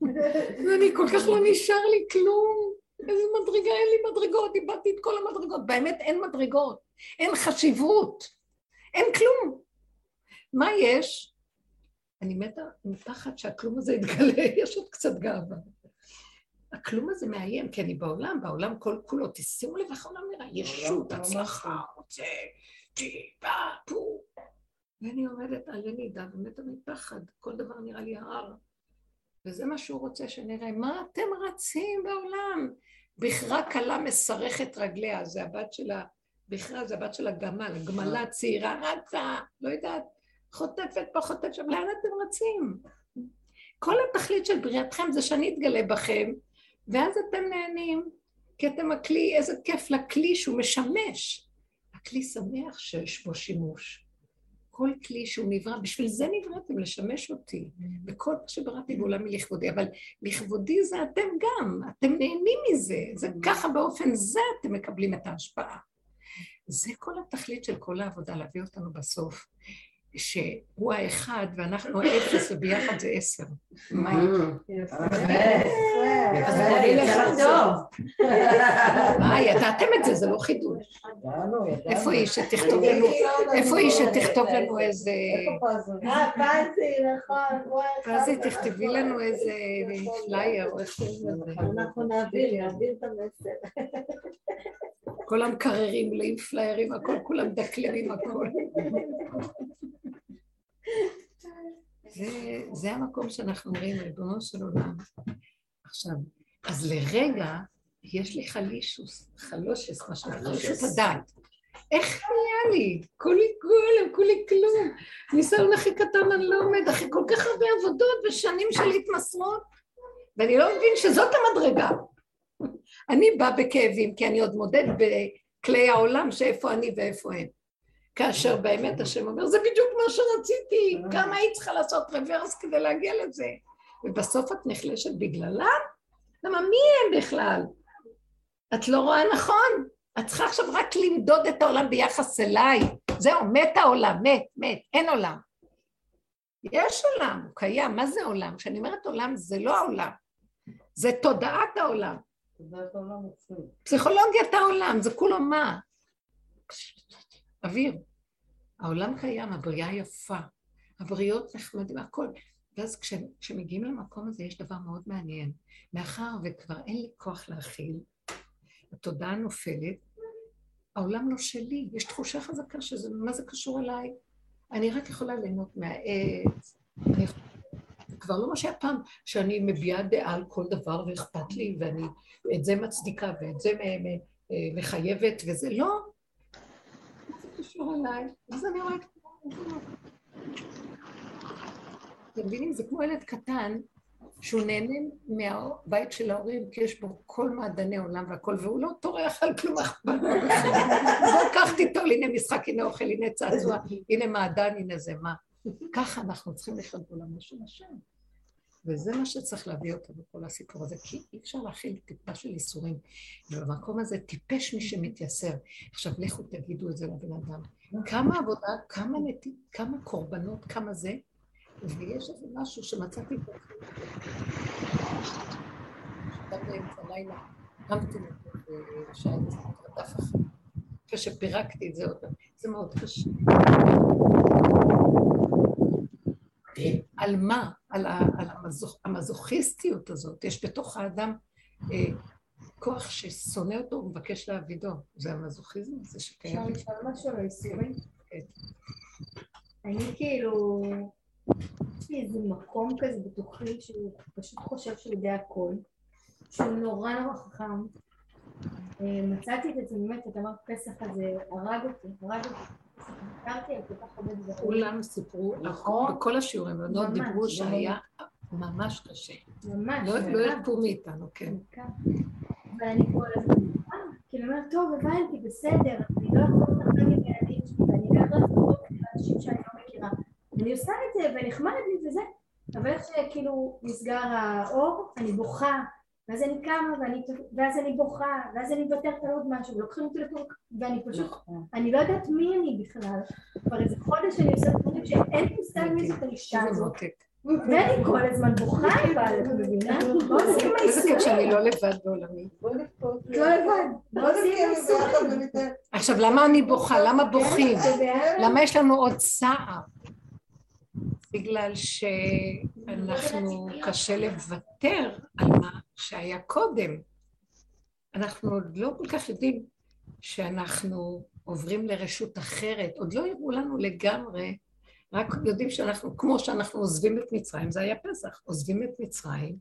ואני כל כך לא נשאר לי כלום. איזה מדרגה, אין לי מדרגות, איבדתי את כל המדרגות. באמת אין מדרגות, אין חשיבות, אין כלום. מה יש? אני מתה מפחד שהכלום הזה יתגלה, יש עוד קצת גאווה. הכלום הזה מאיים, כי אני בעולם, בעולם כל כולו, תשימו לב איך העולם נראה, ישות, הצלחה, רוצה, טיפה, פו. ואני עומדת על לנידה ומתה מפחד, כל דבר נראה לי הר. וזה מה שהוא רוצה שנראה, מה אתם רצים בעולם? בכרה כלה מסרכת רגליה, זה הבת שלה, בכרה זה הבת של הגמל, הגמלה צעירה רצה, לא יודעת, חוטפת פה, חוטפת שם, לאן אתם רצים? כל התכלית של בריאתכם זה שאני אתגלה בכם, ואז אתם נהנים, כי אתם הכלי, איזה כיף לכלי שהוא משמש. הכלי שמח שיש בו שימוש. כל כלי שהוא נברא, בשביל זה נבראתם, לשמש אותי. וכל מה שבראתי בעולם מלכבודי, אבל לכבודי זה אתם גם, אתם נהנים מזה, זה ככה באופן זה אתם מקבלים את ההשפעה. זה כל התכלית של כל העבודה, להביא אותנו בסוף. שהוא האחד ואנחנו האפס וביחד זה עשר. מה? ידעתם את זה, זה לא חידוש. איפה היא שתכתוב לנו, איפה היא שתכתוב לנו איזה... אה, פזי, נכון. פזי, תכתבי לנו איזה פלייר או איך אנחנו נעביר, נעביר את המסר. כל המקררים מלאים פליירים, הכל, כולם דקלמים הכל. זה, זה המקום שאנחנו אומרים, ריבונו של עולם. עכשיו, אז לרגע יש לי חלישוס, חלושס, מה חלישות הדעת. איך נהיה לי? כולי גולם, כולי כלום. ניסיון הכי קטן אני לא עומד, אחרי כל כך הרבה עבודות ושנים של התמסרות, ואני לא מבין שזאת המדרגה. אני באה בכאבים, כי אני עוד מודד בכלי העולם שאיפה אני ואיפה הם. כאשר באמת השם אומר, זה בדיוק מה שרציתי, כמה היית צריכה לעשות רוורס כדי להגיע לזה. ובסוף את נחלשת בגללה? למה מי הם בכלל? את לא רואה נכון? את צריכה עכשיו רק למדוד את העולם ביחס אליי. זהו, מת העולם, מת, מת, אין עולם. יש עולם, הוא קיים, מה זה עולם? כשאני אומרת עולם זה לא העולם, זה תודעת העולם. פסיכולוגיית העולם, זה כולו מה? אוויר. העולם קיים, הבריאה יפה, הבריות נחמדים, הכל. ואז כשמגיעים למקום הזה יש דבר מאוד מעניין. מאחר וכבר אין לי כוח להכיל, התודעה נופלת, העולם לא שלי, יש תחושה חזקה שזה, מה זה קשור אליי? אני רק יכולה ליהנות מהעץ, אני כבר לא מה שהיה פעם, שאני מביעה דעה על כל דבר ואכפת לי, ואני את זה מצדיקה ואת זה מחייבת, וזה לא, קשור אליי, אז אני רואה אתם מבינים? זה כמו ילד קטן שהוא נהנה מהבית של ההורים, כי יש בו כל מעדני עולם והכל, והוא לא טורח על כלום אכפת. אז קח תיטול, הנה משחק, הנה אוכל, הנה צעצוע, הנה מעדן, הנה זה מה. ככה אנחנו צריכים לחיות בעולמו של השם. וזה מה שצריך להביא אותו בכל הסיפור הזה, כי אי אפשר להכיל טיפה של ייסורים. ובמקום הזה טיפש מי שמתייסר. עכשיו לכו תגידו את זה לבן אדם. כמה עבודה, כמה, נת... כמה קורבנות, כמה זה, ויש איזה משהו שמצאתי פה. באמצע הלילה, קמתי אחר. כשפירקתי את זה עוד פעם, זה מאוד קשה. על מה? על, ה, על המזוכ, המזוכיסטיות הזאת. יש בתוך האדם אה, כוח ששונא אותו ומבקש להעבידו. זה המזוכיזם הזה שקיים. אפשר לשאול משהו על האיסורים? כן. אני כאילו, יש לי איזה מקום כזה בתוכי שהוא פשוט חושב שהוא יודע הכל, שהוא נורא נורא חכם. אה, מצאתי את עצמי, באמת, את אמרת פסח הזה, הרג אותי, הרג אותי. כולם סיפרו, נכון. בכל השיעורים, בנות דיברו שהיה ממש קשה. ממש. לא, לא ירפו מאיתנו, כן. אבל אני כל הזמן, כאילו, אני אומרת, טוב, הבנתי, בסדר, אני לא יכולה לדבר עם ילדים שלי, ואני לא יכולה לדבר עם אנשים שאני לא מכירה. אני עושה את זה, ונחמד לי וזה, אבל איך שכאילו נסגר האור, אני בוכה, ואז אני קמה ואני, ואז אני בוכה, ואז אני מוותרת על עוד משהו, ולוקחים אותי לפה, ואני פשוט, נכון. אני לא יודעת מי אני בכלל. כבר איזה חודש אני עושה דברים שאין לי מושג מי זאת האישה הזאת. ואני כל הזמן בוכה אבל, את מבינה? מה עושים עם האיסור שאני לא לבד בעולמי? לא לבד. מה עושים עם האיסור? עכשיו, למה אני בוכה? למה בוכים? למה יש לנו עוד צער? בגלל שאנחנו, קשה לוותר על מה שהיה קודם. אנחנו עוד לא כל כך יודעים שאנחנו עוברים לרשות אחרת, עוד לא יראו לנו לגמרי, רק יודעים שאנחנו, כמו שאנחנו עוזבים את מצרים, זה היה פסח, עוזבים את מצרים,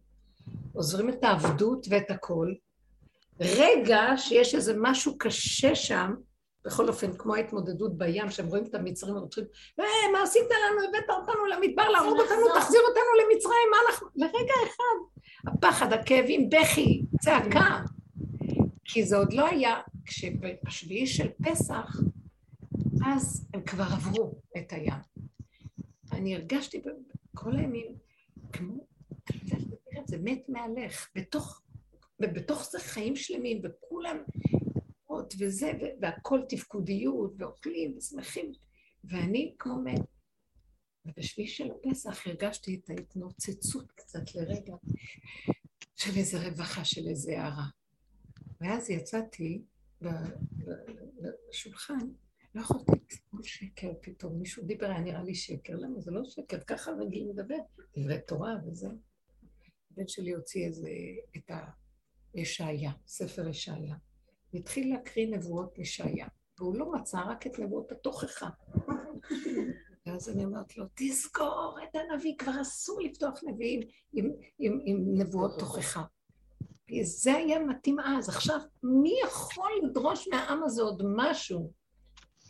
עוזבים את העבדות ואת הכל, רגע שיש איזה משהו קשה שם, בכל אופן, כמו ההתמודדות בים, שהם רואים את המצרים ורוצים, אה, מה עשית לנו? הבאת אותנו למדבר, להרוג אותנו, תחזיר אותנו למצרים, מה אנחנו... לרגע אחד, הפחד, הכאבים, בכי, צעקה. כי זה עוד לא היה, כשבשביעי של פסח, אז הם כבר עברו את הים. אני הרגשתי כל הימים, כמו, זה מת מהלך, בתוך, ובתוך זה חיים שלמים, וכולם שמחות וזה, והכל תפקודיות, ואוכלים ושמחים, ואני כמו מת. ובשביל של פסח הרגשתי את ההתנוצצות קצת לרגע של איזה רווחה, של איזה הערה. ואז יצאתי לשולחן, לא יכולתי לסבול שקר פתאום. מישהו דיבר, היה נראה לי שקר. למה? זה לא שקר, ככה רגילים לדבר. דברי תורה וזה. הבן שלי הוציא איזה, את הישעיה, ספר ישעיה. והתחיל להקריא נבואות ישעיה, והוא לא מצא רק את נבואות התוכחה. ואז אני אומרת לו, תזכור את הנביא, כבר אסור לפתוח נביאים עם, עם, עם נבואות תוכחה. זה היה מתאים אז. עכשיו, מי יכול לדרוש מהעם הזה עוד משהו?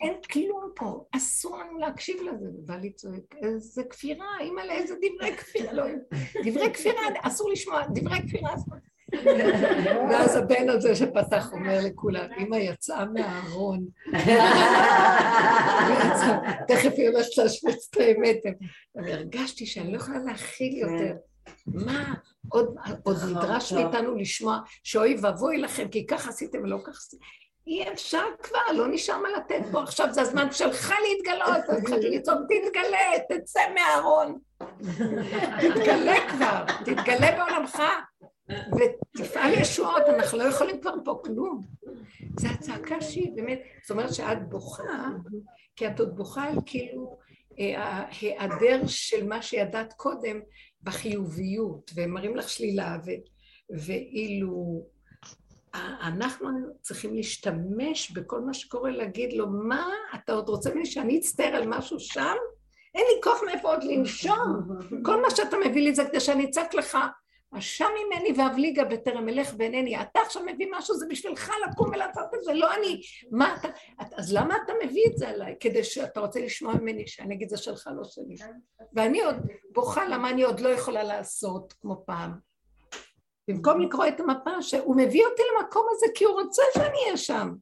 אין כלום פה, אסור לנו להקשיב לזה. ובעלי צועק, איזה כפירה, אימא'לה, איזה דברי כפירה, לא, דברי כפירה, אסור לשמוע, דברי כפירה אסור. ואז הבן הזה שפתח אומר לכולם, אמא יצאה מהארון. תכף היא הולכת להשמיץ את האמת. אני הרגשתי שאני לא יכולה להכיל יותר. מה, עוד, נדרש מאיתנו לשמוע שאוי ואבוי לכם, כי ככה עשיתם ולא ככה עשיתם. אי אפשר כבר, לא נשאר מה לתת פה, עכשיו זה הזמן שלך להתגלות, התחלתי לצעוק, תתגלה, תצא מהארון. תתגלה כבר, תתגלה בעולמך. ותפעל ישועות, אנחנו לא יכולים כבר פה כלום. זו הצעקה שהיא באמת, זאת אומרת שאת בוכה, כי את עוד בוכה על כאילו ההיעדר של מה שידעת קודם בחיוביות, והם מראים לך שלילה, ואילו אנחנו צריכים להשתמש בכל מה שקורה, להגיד לו, מה, אתה עוד רוצה ממני שאני אצטער על משהו שם? אין לי כוח מאיפה עוד לנשום. כל מה שאתה מביא לי זה כדי שאני אצעק לך, אשם ממני ואבליגה בטרם אלך ואינני. אתה עכשיו מביא משהו, זה בשבילך לקום ולעשות את זה, לא אני. מה אתה... אז למה אתה מביא את זה עליי? כדי שאתה רוצה לשמוע ממני שאני אגיד זה שלך, לא שלי. ואני עוד בוכה למה אני עוד לא יכולה לעשות כמו פעם. במקום לקרוא את המפה, שהוא מביא אותי למקום הזה כי הוא רוצה שאני אהיה שם.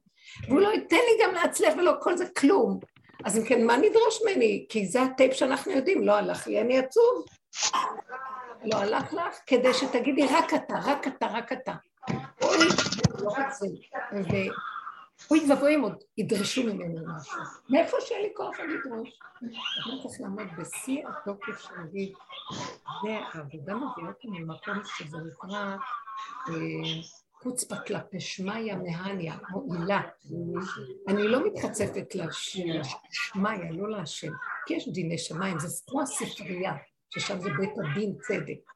והוא לא ייתן לי גם להצליח ולא כל זה כלום. אז אם כן, מה נדרש ממני? כי זה הטייפ שאנחנו יודעים, לא הלך לי, אני עצוב. לא הלך לך, כדי שתגידי רק אתה, רק אתה, רק אתה. אוי, לא רוצה. ואוי ואבוי אם עוד ידרשו ממנו משהו. מאיפה שאין לי כוח לדרוש? אני צריך לעמוד בשיא התוקף של להגיד, זה העבודה מביאה אותי ממקום שזה נקרא אה, חוצפה כלפי שמיא מהניה, מועילה. אני לא מתחצפת לשמיא, לא להשם, כי יש דיני שמיים, זה כמו הספרייה. ששם זה בית הדין צדק.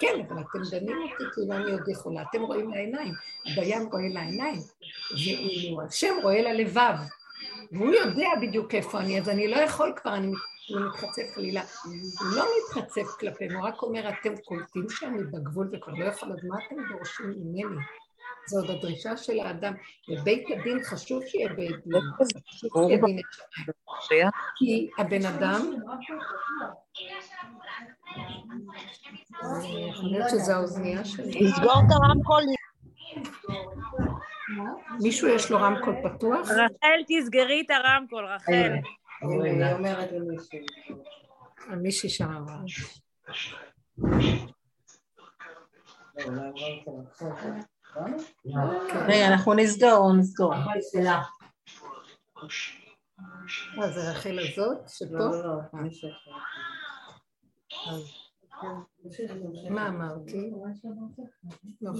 כן, אבל אתם דנים אותי כאילו אני עוד יכולה. אתם רואים לעיניים, הדיין רואה לעיניים, ואילו השם רואה ללבב. והוא יודע בדיוק איפה אני, אז אני לא יכול כבר, אני מתחצף חלילה. הוא לא מתחצף כלפינו, רק אומר, אתם קולטים שאני בגבול וכבר לא יכול, אז מה אתם דורשים ממני? זו עוד הדרישה של האדם. בבית הדין חשוב שיהיה בית דין, חשוב שיהיה דין כי הבן אדם... אני חושבת שזו האוזנייה שלי. לסגור את הרמקול. מישהו יש לו רמקול פתוח? רחל, תסגרי את הרמקול, רחל. אני אומרת למישהי. מישהי שם אמרה. רגע, אנחנו נסגור, נסגור. מה, זה רחל הזאת שפה? לא, לא, מה אמרתי? לא.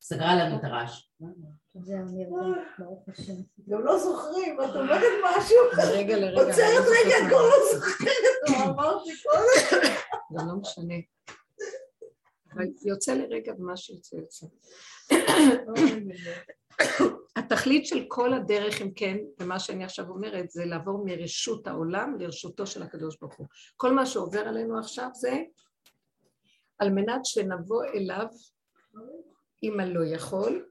סגרה לנו את הרעש. גם לא זוכרים, את אומרת משהו, רגע לרגע. עוצרת רגע, את כבר לא זוכרת, אמרתי קודם. זה לא משנה. אבל יוצא לרגע ומה שיוצא יוצא. התכלית של כל הדרך, אם כן, ומה שאני עכשיו אומרת, זה לעבור מרשות העולם לרשותו של הקדוש ברוך הוא. כל מה שעובר עלינו עכשיו זה על מנת שנבוא אליו אם הלא יכול,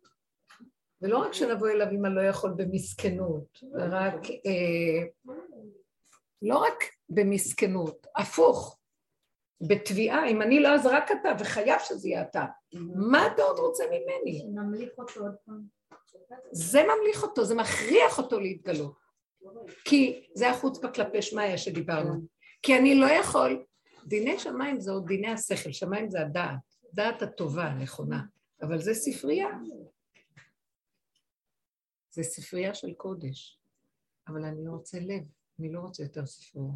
ולא רק שנבוא אליו אם הלא יכול במסכנות, רק, אה, לא רק במסכנות, הפוך, בתביעה, אם אני לא אז רק אתה, וחייב שזה יהיה אתה. מה אתה עוד רוצה ממני? שנמליך אותו עוד פעם. זה ממליך אותו, זה מכריח אותו להתגלות. כי זה החוצפה כלפי שמיא שדיברנו. כי אני לא יכול, דיני שמיים זה עוד דיני השכל, שמיים זה הדעת, דעת הטובה, הנכונה, אבל זה ספרייה. זה ספרייה של קודש, אבל אני רוצה לב, אני לא רוצה יותר ספרייה.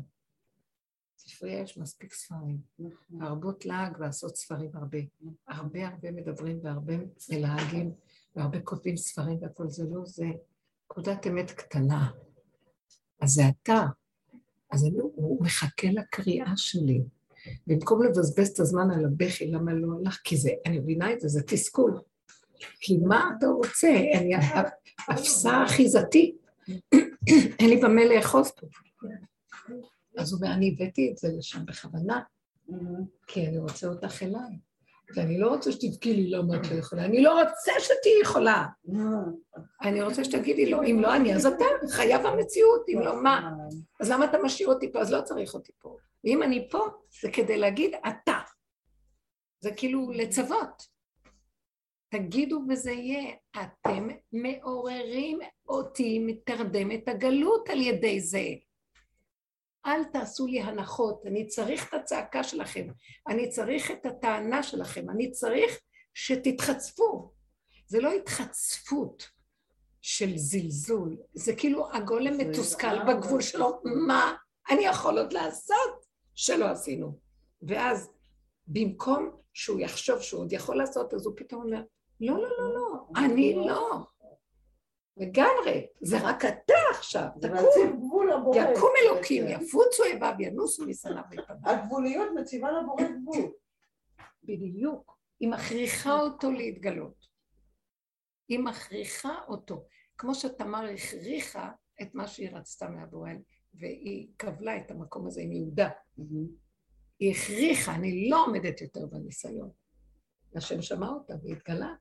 ספרייה יש מספיק ספרים, להרבות לעג לעשות ספרים הרבה. הרבה הרבה מדברים והרבה מלהגים והרבה כותבים ספרים והכל זה לא, זה נקודת אמת קטנה. אז זה אתה. אז אני, הוא מחכה לקריאה שלי. במקום לבזבז את הזמן על הבכי, למה לא הלך? כי זה, אני מבינה את זה, זה תסכול. כי מה אתה רוצה? אני אפסה אחיזתי, אין לי במה לאחוז פה. אז הוא אומר, אני הבאתי את זה לשם בכוונה, כי אני רוצה אותך אליי. ואני לא רוצה שתבכי לי למה את לא יכולה, אני לא רוצה שתהיי יכולה. אני רוצה שתגידי לו, אם לא אני, אז אתה חייב המציאות, אם לא מה. אז למה אתה משאיר אותי פה? אז לא צריך אותי פה. ואם אני פה, זה כדי להגיד אתה. זה כאילו לצוות. תגידו וזה יהיה, אתם מעוררים אותי מתרדמת הגלות על ידי זה. אל תעשו לי הנחות, אני צריך את הצעקה שלכם, אני צריך את הטענה שלכם, אני צריך שתתחצפו. זה לא התחצפות של זלזול, זה כאילו הגולם מתוסכל בגבול שלו, מה אני יכול עוד לעשות שלא עשינו? ואז במקום שהוא יחשוב שהוא עוד יכול לעשות, אז הוא פתאום אומר, לא, לא, לא, לא, אני לא. לגמרי, זה רק אתה עכשיו, תקום, יקום אלוקים, יפוצו איביו, ינוסו משנאיו ויפניו. הגבוליות מציבה לבורא גבול. בדיוק, היא מכריחה אותו להתגלות. היא מכריחה אותו. כמו שתמר הכריחה את מה שהיא רצתה מהבורא, והיא קבלה את המקום הזה עם יהודה. היא הכריחה, אני לא עומדת יותר בניסיון. השם שמע אותה והתגלה.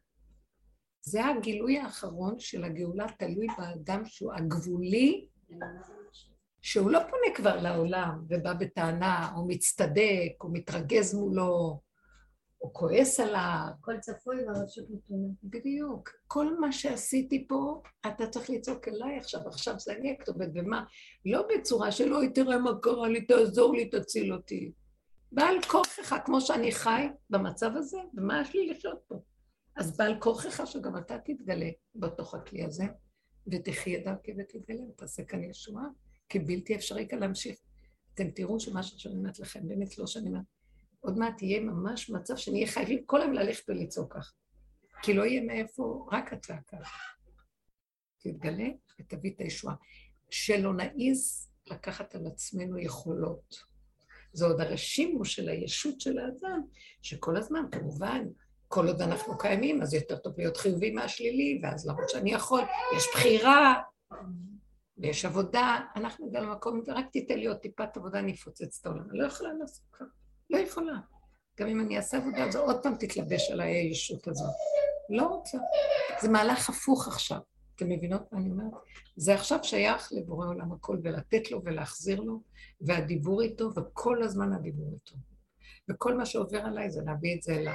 זה הגילוי האחרון של הגאולה תלוי באדם שהוא הגבולי, שהוא לא פונה כבר לעולם ובא בטענה, או מצטדק, או מתרגז מולו, או כועס עליו. הכל צפוי והרשות נתונה. בדיוק. כל מה שעשיתי פה, אתה צריך לצעוק אליי עכשיו, עכשיו זה אני הכתובת, ומה? לא בצורה של אוי, תראה מה קרה לי, תעזור לי, תציל אותי. בעל כוחך, כמו שאני חי במצב הזה, ומה יש לי לחיות פה? אז בעל כוחך שגם אתה תתגלה בתוך הכלי הזה, ותחי את דרכי ותתגלה, ותעשה כאן ישועה, כי בלתי אפשרי כאן להמשיך. אתם תראו שמה שאני אומרת לכם, באמת לא שאני אומרת, עוד מעט יהיה ממש מצב שנהיה חייבים כל היום ללכת ולצעוק כך. כי לא יהיה מאיפה, רק הצעקה. תתגלה ותביא את הישועה. שלא נעיז לקחת על עצמנו יכולות. זה עוד הרשימו של הישות של האדם, שכל הזמן, כמובן, כל עוד אנחנו קיימים, אז יותר טוב להיות חיובי מהשלילי, ואז למרות שאני יכול, יש בחירה, ויש עבודה, אנחנו נגיע למקום, ורק תיתן לי עוד טיפת עבודה, אני אפוצץ את העולם. אני לא יכולה לעשות ככה, לא יכולה. גם אם אני אעשה עבודה, אז עוד פעם תתלבש עליי הישות הזאת. לא רוצה. זה מהלך הפוך עכשיו. אתם מבינות מה אני אומרת? זה עכשיו שייך לבורא עולם הכל, ולתת לו ולהחזיר לו, והדיבור איתו, וכל הזמן הדיבור איתו. וכל מה שעובר עליי זה להביא את זה אליו.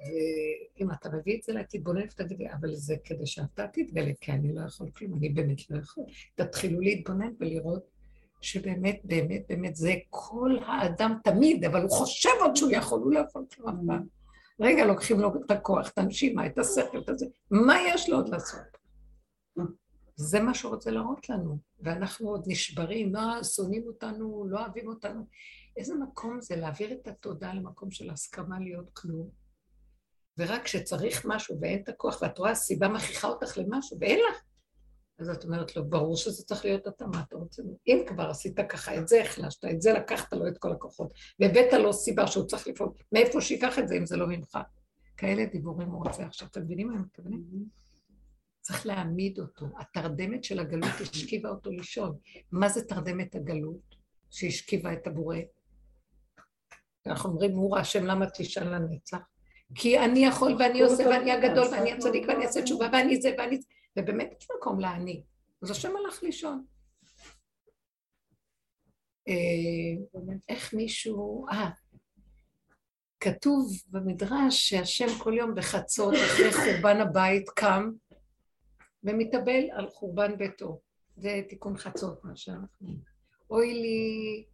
ואם אתה מביא את זה אליי, תתבונן ותגיד לי, אבל זה כדי שאתה תתגלה, כי אני לא יכול כלום, אני באמת לא יכול. תתחילו להתבונן ולראות שבאמת, באמת, באמת, זה כל האדם תמיד, אבל הוא חושב עוד שהוא יכול, הוא לא יכול כלום אף פעם. רגע, לוקחים לו את הכוח, את הנשימה, את השכל, את הזה, מה יש לו עוד לעשות? זה מה שהוא רוצה להראות לנו, ואנחנו עוד נשברים, לא שונאים אותנו, לא אוהבים אותנו. איזה מקום זה להעביר את התודעה למקום של הסכמה להיות כלום, ורק כשצריך משהו ואין את הכוח, ואת רואה סיבה מכריחה אותך למשהו, ואין לך, אז את אומרת לו, ברור שזה צריך להיות התאמה, אתה רוצה... אם כבר עשית ככה, את זה החלשת, את זה לקחת לו את כל הכוחות, והבאת לו סיבה שהוא צריך לפעול, מאיפה שייקח את זה אם זה לא ממך? כאלה דיבורים הוא רוצה עכשיו, אתם מבינים מה אני מתכוונת? צריך להעמיד אותו. התרדמת של הגלות השכיבה אותו לישון. מה זה תרדמת הגלות שהשכיבה את הבורא? אנחנו אומרים, הוא השם למה תשאל לנצח? כי אני יכול ואני עושה ואני הגדול ואני הצדיק ואני אעשה תשובה ואני זה ואני זה. ובאמת יש מקום לעני. אז השם הלך לישון. אה, איך מישהו... אה, כתוב במדרש שהשם כל יום בחצות אחרי חורבן הבית קם ומתאבל על חורבן ביתו. זה תיקון חצות, מה שאנחנו... אוי לי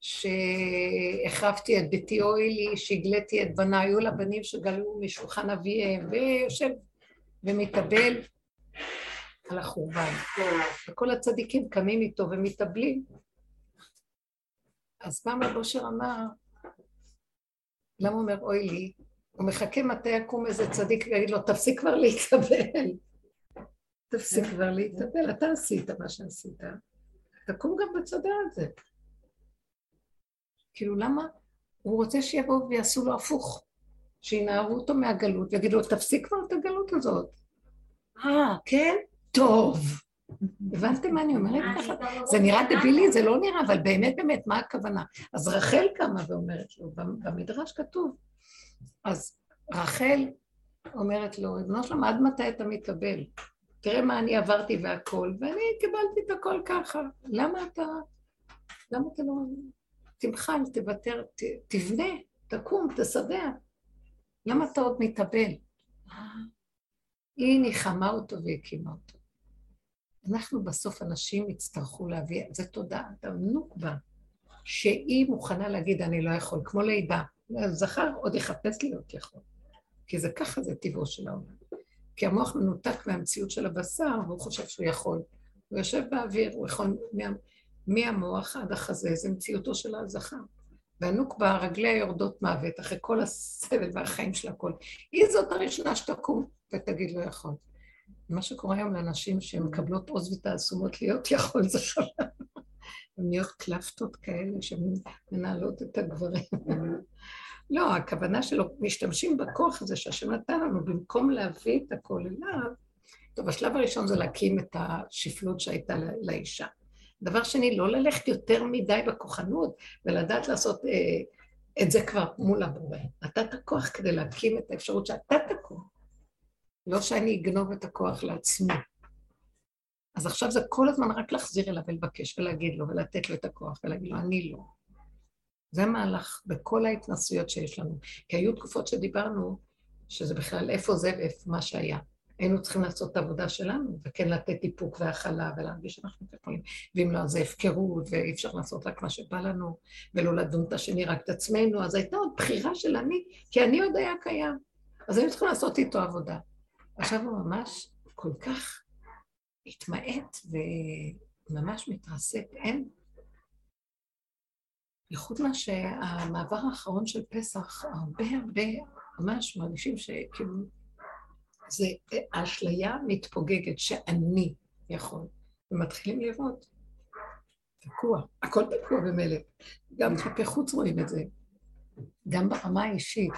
שהחרבתי את ביתי, אוי לי שהגליתי את בניי, היו לבנים שגלו משולחן אביהם, ויושב ומתאבל על החורבן. וכל הצדיקים קמים איתו ומתאבלים. אז פעם רב אושר אמר, למה הוא אומר אוי לי? הוא מחכה מתי יקום איזה צדיק ויגיד לו, תפסיק כבר להתאבל. תפסיק כבר להתאבל, אתה עשית מה שעשית. תקום גם בצדה על זה. כאילו, למה? הוא רוצה שיבואו ויעשו לו הפוך. שינערו אותו מהגלות ויגידו לו, תפסיק כבר את הגלות הזאת. אה, כן? טוב. הבנתם מה אני אומרת ככה? זה נראה דבילי, זה לא נראה, אבל באמת באמת, מה הכוונה? אז רחל קמה ואומרת לו, במדרש כתוב, אז רחל אומרת לו, ריבונו שלום, עד מתי אתה מתאבל? תראה מה אני עברתי והכל, ואני קיבלתי את הכל ככה. למה אתה, למה אתה לא... תמחל, תוותר, ת, תבנה, תקום, תסדר. למה אתה עוד מתאבל? היא ניחמה אותו והקימה אותו. אנחנו בסוף אנשים יצטרכו להביא, זה תודעה, נוקבה, שהיא מוכנה להגיד אני לא יכול, כמו לידה. זכר עוד יחפש להיות יכול. כי זה ככה, זה טבעו של העולם. כי המוח מנותק מהמציאות של הבשר, והוא חושב שהוא יכול. הוא יושב באוויר, הוא יכול מהמוח עד החזה, זה מציאותו של הזכר. והנוקבה, רגליה יורדות מוות, אחרי כל הסבל והחיים של הכל. היא זאת הראשונה שתקום ותגיד לא יכול. מה שקורה היום לאנשים שהן מקבלות עוז ותעצומות להיות יכול, זה חבל. הן נהיות קלפטות כאלה שמנהלות את הגברים. לא, הכוונה שלו, משתמשים בכוח הזה שהשם נתן לנו, במקום להביא את הכל אליו, טוב, השלב הראשון זה להקים את השפלות שהייתה לאישה. דבר שני, לא ללכת יותר מדי בכוחנות ולדעת לעשות אה, את זה כבר מול הבורא. נתת כוח כדי להקים את האפשרות שאתה תקום. לא שאני אגנוב את הכוח לעצמי. אז עכשיו זה כל הזמן רק להחזיר אליו ולבקש ולהגיד לו ולתת לו את הכוח ולהגיד לו, אני לא. זה מהלך בכל ההתנסויות שיש לנו. כי היו תקופות שדיברנו, שזה בכלל איפה זה ואיפה מה שהיה. היינו צריכים לעשות את העבודה שלנו, וכן לתת איפוק והכלה ולהרגיש שאנחנו יכולים. ואם לא, אז זה הפקרות, ואי אפשר לעשות רק מה שבא לנו, ולא לדון את השני, רק את עצמנו. אז הייתה עוד בחירה של אני, כי אני עוד היה קיים. אז היינו צריכים לעשות איתו עבודה. עכשיו הוא ממש כל כך התמעט וממש מתרסק. אין, בייחוד מה שהמעבר האחרון של פסח, הרבה הרבה ממש מרגישים שכאילו זה אשליה מתפוגגת שאני יכול, ומתחילים לראות. תקוע, הכל תקוע במילא. גם כלפי חוץ רואים את זה, גם ברמה האישית.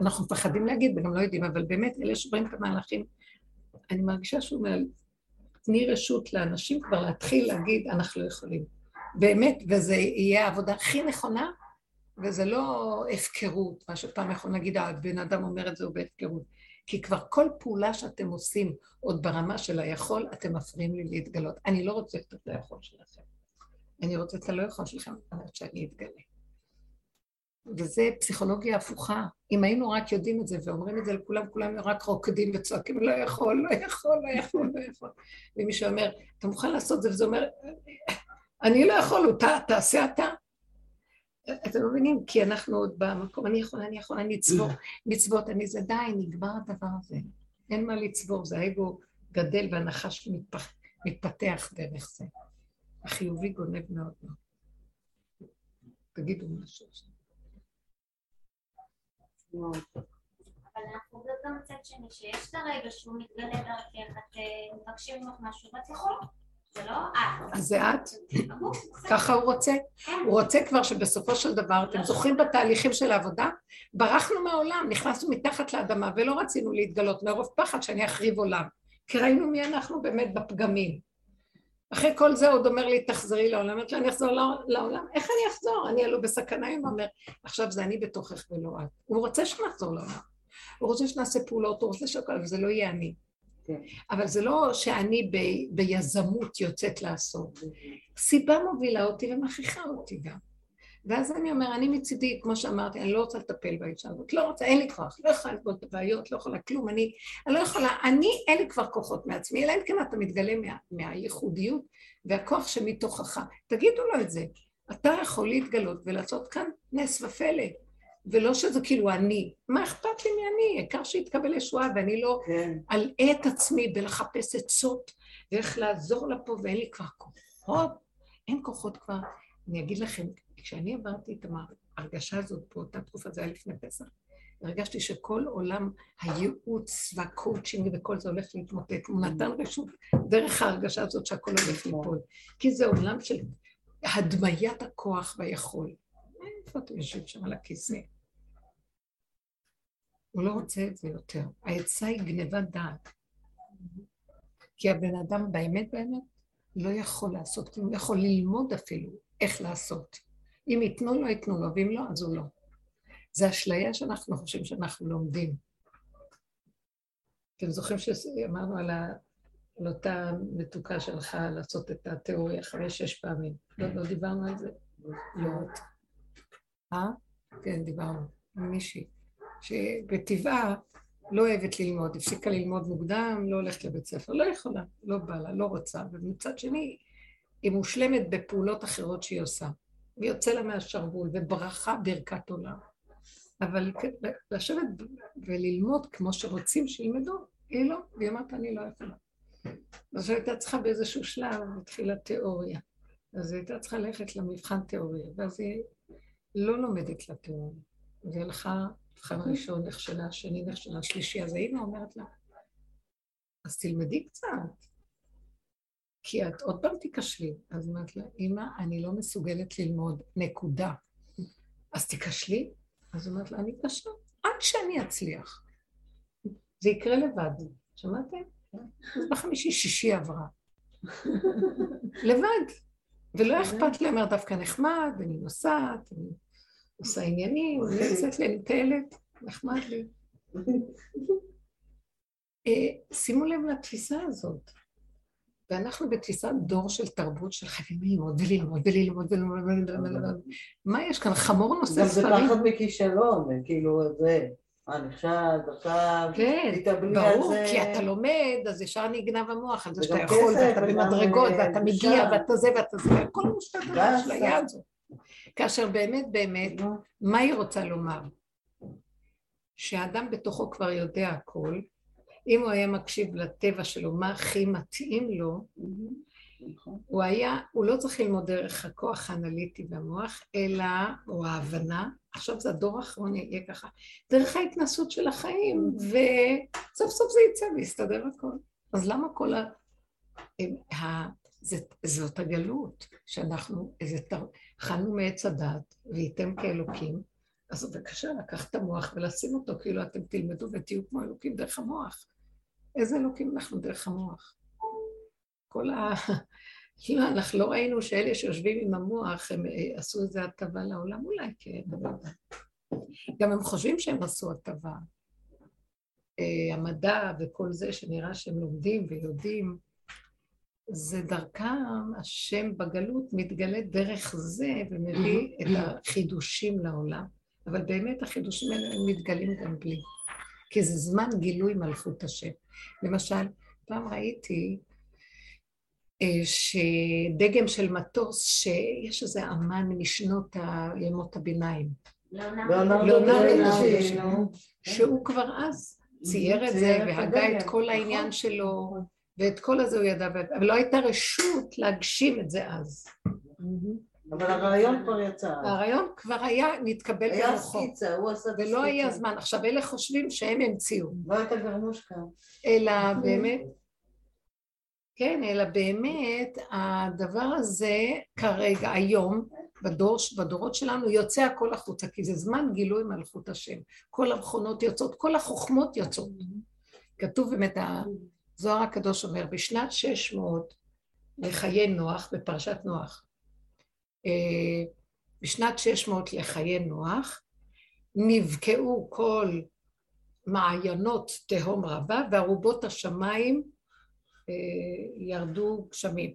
אנחנו מפחדים להגיד וגם לא יודעים, אבל באמת אלה שרואים את המהלכים, אני מרגישה שהוא אומר, תני רשות לאנשים כבר להתחיל להגיד, אנחנו לא יכולים. באמת, וזה יהיה העבודה הכי נכונה, וזה לא הפקרות, מה שפעם יכול להגיד, הבן אדם אומר את זה, הוא בהפקרות. כי כבר כל פעולה שאתם עושים, עוד ברמה של היכול, אתם מפריעים לי להתגלות. אני לא רוצה את היכול שלכם. אני רוצה את הלא יכול שלכם, אני רוצה שאני אתגלה. וזה פסיכולוגיה הפוכה. אם היינו רק יודעים את זה ואומרים את זה לכולם, כולם רק רוקדים וצועקים, לא יכול, לא יכול, לא יכול, לא יכול. ומישהו אומר, אתה מוכן לעשות זה? וזה אומר, אני לא יכול, אותה, תעשה אתה. אתם לא מבינים? כי אנחנו עוד במקום, אני יכול, אני יכול, אני אצבור מצוות, אני זה די, נגמר הדבר הזה. אין מה לצבור, זה האגו גדל והנחש מתפח, מתפתח דרך זה. החיובי גונב מאוד מאוד. תגידו משהו. אבל אנחנו גם צד שני, שיש את הרגע שהוא מתגלה דרכך, את מבקשים ממך משהו, ואת יכולה. זה לא את. אז זה את? ככה הוא רוצה? כן. הוא רוצה כבר שבסופו של דבר, אתם זוכרים בתהליכים של העבודה? ברחנו מהעולם, נכנסנו מתחת לאדמה ולא רצינו להתגלות מרוב פחד שאני אחריב עולם. כי ראינו מי אנחנו באמת בפגמים. אחרי כל זה עוד אומר לי, תחזרי לעולם. אמרתי לו, אני אחזור לעולם? איך אני אחזור? אני הלוא בסכנה, הוא אומר, עכשיו זה אני בתוכך ולא את. הוא רוצה שנחזור לעולם. הוא רוצה שנעשה פעולות, הוא רוצה שהכל, אבל זה לא יהיה אני. כן. אבל זה לא שאני ב, ביזמות יוצאת לעשות. סיבה מובילה אותי ומכריחה אותי גם. ואז אני אומר, אני מצידי, כמו שאמרתי, אני לא רוצה לטפל באישה הזאת, לא רוצה, אין לי כוח, לא יכולה לטפל את הבעיות, לא יכולה כלום, אני, אני לא יכולה, אני, אין לי כבר כוחות מעצמי, אלא אם כן אתה מתגלה מה, מהייחודיות והכוח שמתוכך. תגידו לו את זה. אתה יכול להתגלות ולעשות כאן נס ופלא. ולא שזה כאילו אני. מה אכפת לי מי אני? העיקר שיתקבל ישועה, ואני לא כן. אלאה את עצמי בלחפש עצות ואיך לעזור לה פה, ואין לי כבר כוחות. אין כוחות כבר. אני אגיד לכם, כשאני עברתי את ההרגשה הזאת באותה תקופה, זה היה לפני פסח, הרגשתי שכל עולם הייעוץ והקואוצ'ינג וכל זה הולך להתמוטט. הוא נתן רשות דרך ההרגשה הזאת שהכל הולך ליפול. כי זה עולם של הדמיית הכוח והיכול. איפה אתם יושבים שם על הכיסא? הוא לא רוצה את זה יותר. העצה היא גניבת דעת. כי הבן אדם באמת באמת לא יכול לעשות כלום, לא יכול ללמוד אפילו איך לעשות. אם ייתנו לו, ייתנו לו, ואם לא, אז הוא לא. זה אשליה שאנחנו חושבים שאנחנו לומדים. אתם זוכרים שאמרנו על, ה... על אותה מתוקה שלך לעשות את התיאוריה חמש-שש פעמים. לא, לא דיברנו על זה? לא. אה? כן, דיברנו. מישהי. שבטבעה לא אוהבת ללמוד, הפסיקה ללמוד מוקדם, לא הולכת לבית ספר, לא יכולה, לא בא לה, לא רוצה, ומצד שני, היא מושלמת בפעולות אחרות שהיא עושה. ויוצא לה מהשרוול, וברכה ברכת עולם. אבל לשבת וללמוד כמו שרוצים שילמדו, היא לא, והיא אמרת, אני לא יכולה. אז היא הייתה צריכה באיזשהו שלב, התחילה תיאוריה. אז היא הייתה צריכה ללכת למבחן תיאוריה, ואז היא לא לומדת לתיאוריה. והיא הלכה מבחן ראשון נכשלה, שני נכשלה, שלישי, אז האמא אומרת לה, אז תלמדי קצת, כי את עוד פעם תיכשלי. אז אמרת לה, אמא, אני לא מסוגלת ללמוד, נקודה. אז תיכשלי? אז אומרת לה, אני קשה, עד שאני אצליח. זה יקרה לבד. שמעתם? אז בחמישי, שישי עברה. לבד. ולא אכפת לי, אמר דווקא נחמד, אני נוסעת, אני עושה עניינים, אני יוצאת לי, אני טיילת, נחמד לי. אה, שימו לב לתפיסה הזאת. ואנחנו בתפיסת דור של תרבות של חייבים ללמוד וללמוד וללמוד וללמוד. מה יש כאן? חמור נושא ספרים. גם זה פחד מכישלון, כאילו זה. אה, נכשל, עכשיו, כן, ברור, כי אתה לומד, אז ישר נגנב המוח על זה שאתה יכול, ואתה במדרגות, ואתה מגיע, ואתה זה, ואתה זה, הכל מושתת על האשליה הזאת. כאשר באמת באמת, מה היא רוצה לומר? שהאדם בתוכו כבר יודע הכל, אם הוא היה מקשיב לטבע שלו, מה הכי מתאים לו, הוא היה, הוא לא צריך ללמוד דרך הכוח האנליטי והמוח, אלא, או ההבנה, עכשיו זה הדור האחרון יהיה ככה, דרך ההתנסות של החיים, וסוף סוף זה יצא ויסתדר הכל. אז למה כל ה... ה... זאת הגלות, שאנחנו, איזה תר... אכלנו מעץ הדת, וייתם כאלוקים, אז בבקשה לקחת את המוח ולשים אותו, כאילו אתם תלמדו ותהיו כמו אלוקים דרך המוח. איזה אלוקים אנחנו דרך המוח? כל ה... לא, אנחנו לא ראינו שאלה שיושבים עם המוח, הם אה, עשו איזה הטבה לעולם, אולי כן, אבל... גם הם חושבים שהם עשו הטבה. אה, המדע וכל זה שנראה שהם לומדים ויודעים, זה דרכם, השם בגלות מתגלה דרך זה ומביא את החידושים לעולם. אבל באמת החידושים האלה הם מתגלים גם בלי. כי זה זמן גילוי מלכות השם. למשל, פעם ראיתי אה, שדגם של מטוס, שיש איזה אמן משנות ימות הביניים. שהוא כבר אז צייר את זה והגה את כל העניין נכון. שלו ואת כל הזה הוא ידע, אבל לא הייתה רשות להגשים את זה אז. אבל הרעיון כבר יצא. הרעיון כבר היה, נתקבל היה במוחו, סקיצה, הוא עשה את הסקיצה. ולא היה זמן. עכשיו אלה חושבים שהם המציאו, לא הייתה גרמושקה. אלא באמת, כן, אלא באמת הדבר הזה כרגע, היום, בדור, בדורות שלנו, יוצא הכל החוצה, כי זה זמן גילוי מלכות השם. כל המכונות יוצאות, כל החוכמות יוצאות. כתוב באמת, הזוהר הקדוש אומר, בשנת 600 לחיי נוח, בפרשת נוח, אה, בשנת 600 לחיי נוח, נבקעו כל מעיינות תהום רבה, וארובות השמיים אה, ירדו גשמים.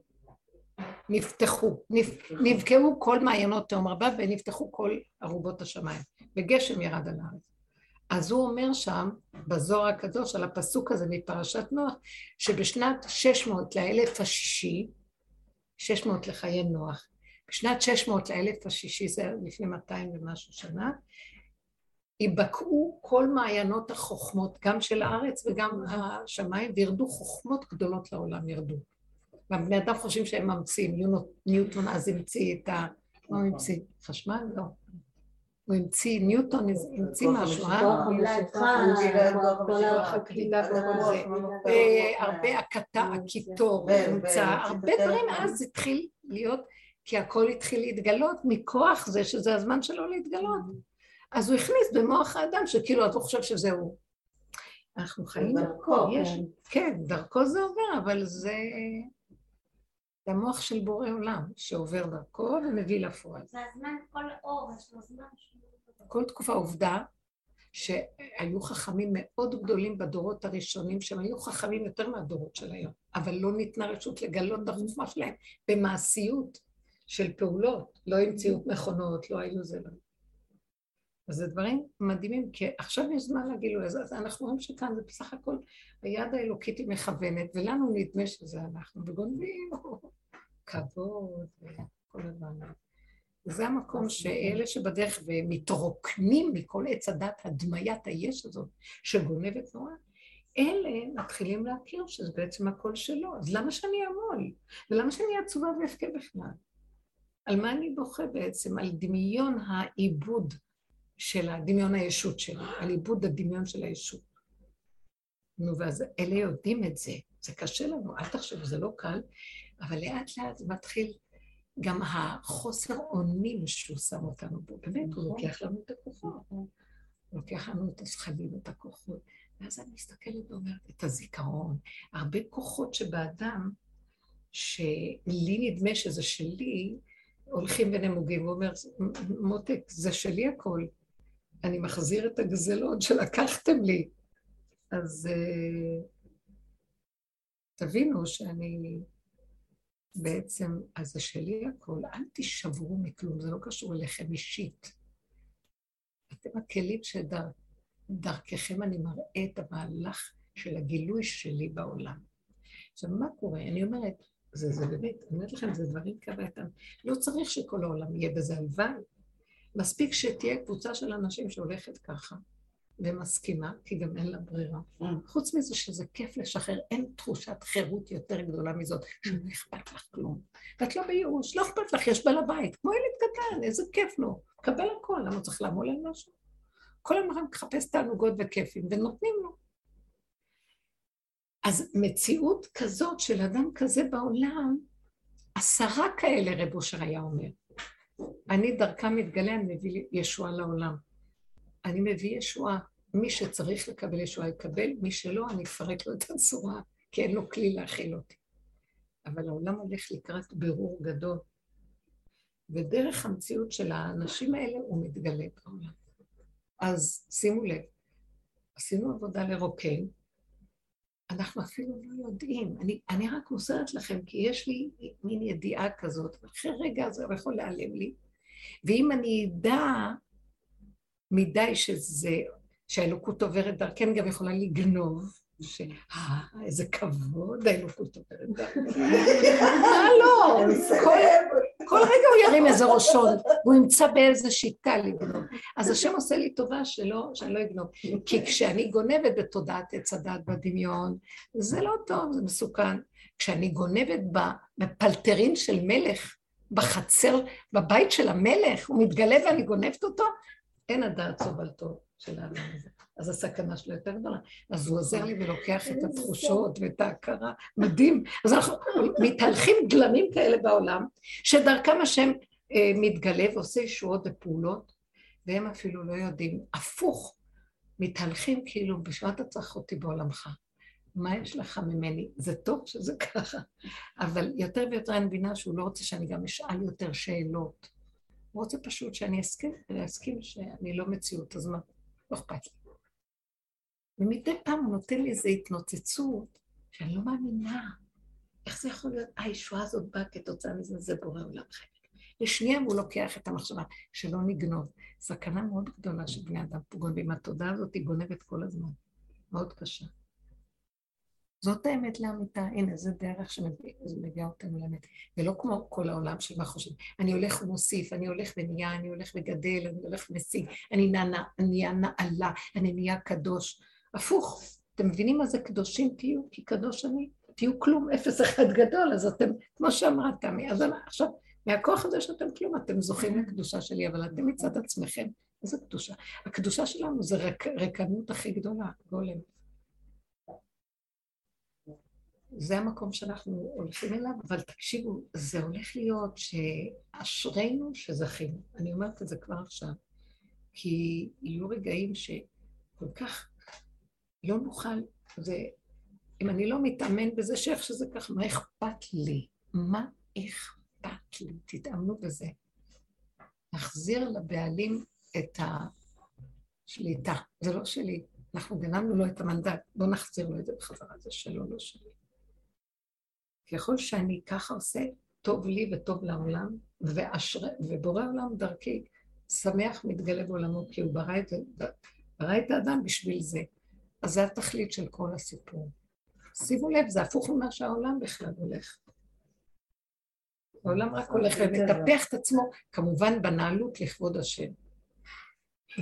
נפתחו, נפ, נבקעו כל מעיינות תהום רבה ונפתחו כל ארובות השמיים, וגשם ירד על הארץ. אז הוא אומר שם, בזוהר הקדוש, על הפסוק הזה מפרשת נוח, שבשנת 600 לאלף השישי, 600 לחיי נוח, בשנת 600 לאלף השישי, זה לפני 200 ומשהו שנה, ייבקעו כל מעיינות החוכמות, גם של הארץ וגם השמיים, וירדו חוכמות גדולות לעולם, ירדו. והבני אדם חושבים שהם ממציאים, ניוטון אז המציא את ה... מה הוא המציא? חשמל? לא. הוא המציא, ניוטון המציא משהו, אה? הרבה הקטע, הקיטור, הומצא, הרבה דברים אז התחיל להיות, כי הכל התחיל להתגלות מכוח זה שזה הזמן שלו להתגלות. אז הוא הכניס במוח האדם שכאילו אתה חושב שזהו. אנחנו חיים דרכו, יש, כן, דרכו זה עובר, אבל זה... זה המוח של בורא עולם, שעובר דרכו ומביא לפועל. זה הזמן, כל אור, יש לו זמן. כל תקופה עובדה שהיו חכמים מאוד גדולים בדורות הראשונים, שהם היו חכמים יותר מהדורות של היום, אבל לא ניתנה רשות לגלות את החוכמה שלהם במעשיות של פעולות, לא המציאות מכונות, לא היו זה לא. אז זה דברים מדהימים, כי עכשיו יש זמן לגילוי הזה, אז אנחנו רואים שכאן זה בסך הכל היד האלוקית היא מכוונת, ולנו נדמה שזה אנחנו, וגונבים כבוד וכל הדברים. זה המקום שאלה שבדרך ומתרוקנים מכל עץ הדת, הדמיית היש הזאת, שגונבת נורא, אלה מתחילים להכיר שזה בעצם הקול שלו, אז למה שאני אעמול? ולמה שאני עצובה ואבכה בכלל? על מה אני בוכה בעצם? על דמיון העיבוד של הדמיון הישות שלי, על עיבוד הדמיון של הישות. נו, ואז אלה יודעים את זה, זה קשה לנו, אל תחשבו, זה לא קל, אבל לאט לאט זה מתחיל. גם החוסר אונים שהוא שם אותנו בו, באמת, הוא לוקח לנו את הכוחות, הוא לוקח לנו את הזכלים, את הכוחות, ואז אני מסתכלת ואומרת, את הזיכרון, הרבה כוחות שבאדם, שלי נדמה שזה שלי, הולכים ונמוגים, הוא אומר, מותק, זה שלי הכל, אני מחזיר את הגזלות שלקחתם לי. אז uh, תבינו שאני בעצם, אז זה שלי הכל, אל תישברו מכלום, זה לא קשור אליכם אישית. אתם הכלים שדרככם אני מראה את המהלך של הגילוי שלי בעולם. עכשיו, מה קורה? אני אומרת, זה, זה באמת, אני אומרת לכם, זה דברים כבאתם. לא צריך שכל העולם יהיה בזה, הלוואי. מספיק שתהיה קבוצה של אנשים שהולכת ככה ומסכימה, כי גם אין לה ברירה. Mm. חוץ מזה שזה כיף לשחרר, אין תחושת חירות יותר גדולה מזאת, שלא אכפת לך כלום. ואת לא בייאוש, לא אכפת לך, יש בעל הבית, כמו ילד קטן, איזה כיף לו. קבל הכל, למה צריך לעמול על משהו? כל הזמן מחפש תענוגות וכיפים, ונותנים לו. אז מציאות כזאת של אדם כזה בעולם, עשרה כאלה רב אושר היה אומר. אני דרכם מתגלה, אני מביא ישועה לעולם. אני מביא ישועה. מי שצריך לקבל ישועה יקבל, מי שלא, אני אפרק לו את הצורה, כי אין לו כלי להכיל אותי. אבל העולם הולך לקראת בירור גדול, ודרך המציאות של האנשים האלה הוא מתגלה בעולם. אז שימו לב, עשינו עבודה לרוקן, אנחנו אפילו לא יודעים. אני, אני רק מוסרת לכם, כי יש לי מין ידיעה כזאת, ואחרי רגע זה יכול להיעלם לי. ואם אני אדע מדי שזה, שהאלוקות עוברת דרכן, גם יכולה לגנוב, אה, איזה כבוד האלוקות אומרת. מה לא? כל רגע הוא ירים איזה ראשון, והוא ימצא באיזה שיטה לגנוב. אז השם עושה לי טובה שלא, שאני לא אגנוב. כי כשאני גונבת בתודעת עץ הדת בדמיון, זה לא טוב, זה מסוכן. כשאני גונבת בפלטרין של מלך, בחצר, בבית של המלך, הוא מתגלה ואני גונבת אותו, אין הדעת סובלתו של האדם הזה. אז הסכנה שלו יותר גדולה. אז הוא עוזר לי ולוקח את התחושות ואת ההכרה. מדהים. אז אנחנו מתהלכים גלמים כאלה בעולם, שדרכם השם אה, מתגלה ועושה ישועות ופעולות, והם אפילו לא יודעים. הפוך, מתהלכים כאילו, בשביל אתה צריך אותי בעולמך? מה יש לך ממני? זה טוב שזה ככה, אבל יותר ויותר אני מבינה שהוא לא רוצה שאני גם אשאל יותר שאלות. הוא רוצה פשוט שאני אסכים, להסכים שאני לא מציאות, אז מה? לא אכפת לי. ומדי פעם הוא נותן לי איזו התנוצצות שאני לא מאמינה. איך זה יכול להיות? הישועה הזאת באה כתוצאה מזה, זה בורא עולם חלק. לשנייה הוא לוקח את המחשבה, שלא נגנוב. סכנה מאוד גדולה שבני אדם פוגעים, התודעה הזאת היא גונבת כל הזמן. מאוד קשה. זאת האמת לאמיתה, הנה, זה דרך שמביאה אותנו לאמת. ולא כמו כל העולם של מה חושבים. אני הולך ומוסיף, אני הולך ונהיה, אני הולך וגדל, אני הולך ומשיג, אני נהיה נעלה, אני נהיה קדוש. הפוך, אתם מבינים מה זה קדושים תהיו? כי קדוש אני, תהיו כלום, אפס אחד גדול, אז אתם, כמו שאמרה תמי, אז עכשיו, מהכוח הזה שאתם כלום, אתם זוכים לקדושה שלי, אבל אתם מצד עצמכם, איזה קדושה? הקדושה שלנו זה רק, רקנות הכי גדולה, גולם. זה המקום שאנחנו הולכים אליו, אבל תקשיבו, זה הולך להיות שאשרינו שזכינו. אני אומרת את זה כבר עכשיו, כי יהיו רגעים שכל כך לא נוכל, ואם אני לא מתאמן בזה שאיך שזה ככה, מה אכפת לי? מה אכפת לי? תתאמנו בזה. נחזיר לבעלים את השליטה. זה לא שלי, אנחנו גנבנו לו את המנדט, בואו נחזיר לו את זה בחזרה, זה שלו, לא שלי. ככל שאני ככה עושה, טוב לי וטוב לעולם, ואשר... ובורא עולם דרכי שמח מתגלה בעולמו, כי הוא ברא את, ברא את האדם בשביל זה. אז זה התכלית של כל הסיפור. שימו לב, זה הפוך ממה שהעולם בכלל הולך. העולם רק הולך ומטפח את עצמו, כמובן בנעלות לכבוד השם.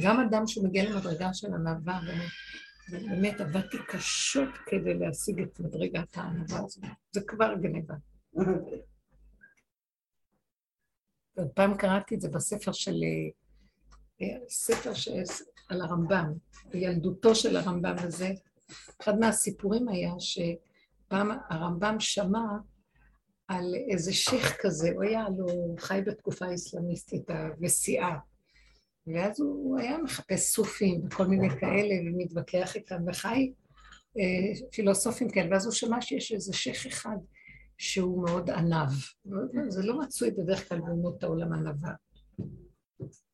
גם אדם שמגיע למדרגה של ענווה, באמת עבדתי קשות כדי להשיג את מדרגת הענווה הזאת. זה כבר גניבה. פעם קראתי את זה בספר של... אה, ספר ש... על הרמב"ם, בילדותו של הרמב"ם הזה. אחד מהסיפורים היה שפעם הרמב"ם שמע על איזה שייח כזה, הוא היה לו, חי בתקופה האסלאמיסטית ושיאה. ואז הוא היה מחפש סופים וכל מיני כאלה, ומתווכח איתם, וחי אה, פילוסופים כאלה, ואז הוא שמע שיש איזה שייח אחד שהוא מאוד ענב. זה לא מצוי בדרך כלל באומות העולם ענווה.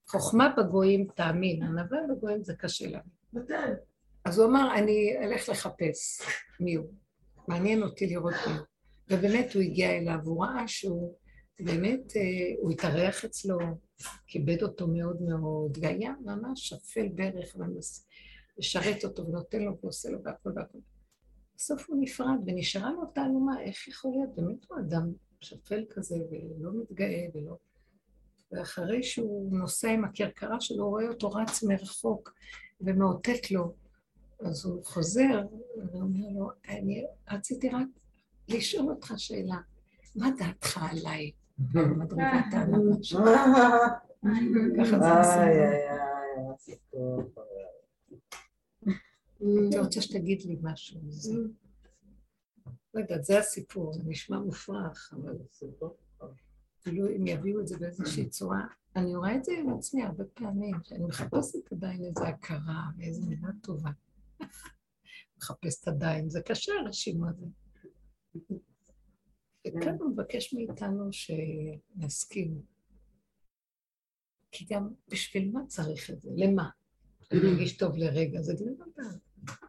חוכמה בגויים תאמין, ענווה בגויים זה קשה לנו. אז הוא אמר, אני אלך לחפש מי הוא. מעניין אותי לראות מי הוא. ובאמת הוא הגיע אליו, הוא ראה שהוא באמת, אה, הוא התארח אצלו, כיבד אותו מאוד מאוד, והיה ממש שפל ברך ומשרת אותו ונותן לו ועושה לו והכל והכל. בסוף הוא נפרד ונשארה לו תעלומה, איך יכול להיות? באמת הוא אדם שפל כזה ולא מתגאה ולא... ואחרי שהוא נוסע עם הכרכרה שלו, הוא רואה אותו רץ מרחוק ומאותת לו. אז הוא חוזר ואומר לו, אני רציתי רק לשאול אותך שאלה, מה דעתך עליי? אני רוצה שתגיד לי משהו מזה. לא יודעת, זה הסיפור, זה נשמע מופרך, אבל כאילו אם יביאו את זה באיזושהי צורה, אני רואה את זה עם עצמי הרבה פעמים, שאני מחפשת עדיין איזו הכרה ואיזו מילה טובה. מחפשת עדיין, זה קשה הרשימה הזאת. וכאן הוא מבקש מאיתנו שנסכים. כי גם בשביל מה צריך את זה? למה? אני מרגיש טוב לרגע, זה גניבה דעת.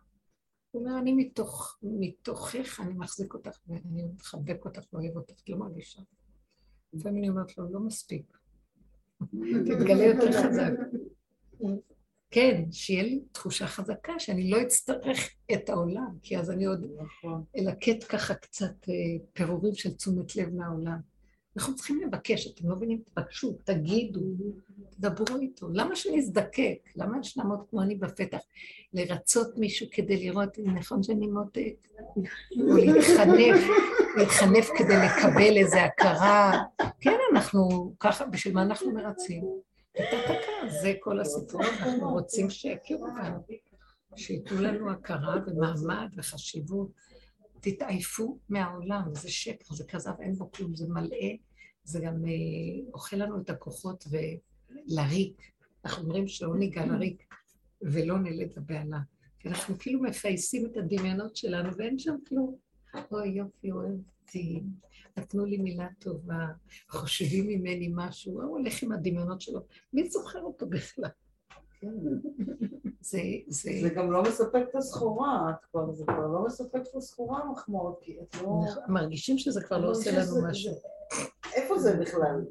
הוא אומר, אני מתוך, מתוכך, אני מחזיק אותך ואני מחבק אותך ואוהב אותך, את לא מרגישה. לפעמים אני אומרת לו, לא מספיק. תתגלה יותר חזק. כן, שיהיה לי תחושה חזקה שאני לא אצטרך את העולם, כי אז אני עוד נכון. אלקט ככה קצת אה, פירורים של תשומת לב מהעולם. אנחנו צריכים לבקש, אתם לא מבינים? תבקשו, תגידו, תדברו איתו. למה שנזדקק? למה שנעמוד כמו אני בפתח? לרצות מישהו כדי לראות אם נכון שאני מותק? או להתחנף, להתחנף כדי לקבל איזו הכרה. כן, אנחנו ככה, בשביל מה אנחנו מרצים? את הכרה, זה כל הסיפור, אנחנו רוצים שיכירו בנו, שייתנו לנו הכרה ומעמד וחשיבות. תתעייפו מהעולם, זה שקר, זה כזב, אין בו כלום, זה מלא, זה גם אה, אוכל לנו את הכוחות ולריק. אנחנו אומרים שלא ניגע לריק ולא נלד לבהלה. כי אנחנו כאילו מפייסים את הדמיונות שלנו ואין שם כלום. אוי יופי, אוהבתי, נתנו לי מילה טובה, חושבים ממני משהו, הוא הולך עם הדמיונות שלו, מי זוכר אותו בכלל? זה, זה... זה גם לא מספק את הסחורה, את כבר, זה כבר לא מספק את הסחורה המחמאות, כי את לא... מרגישים שזה כבר לא עושה לנו משהו. איפה זה בכלל?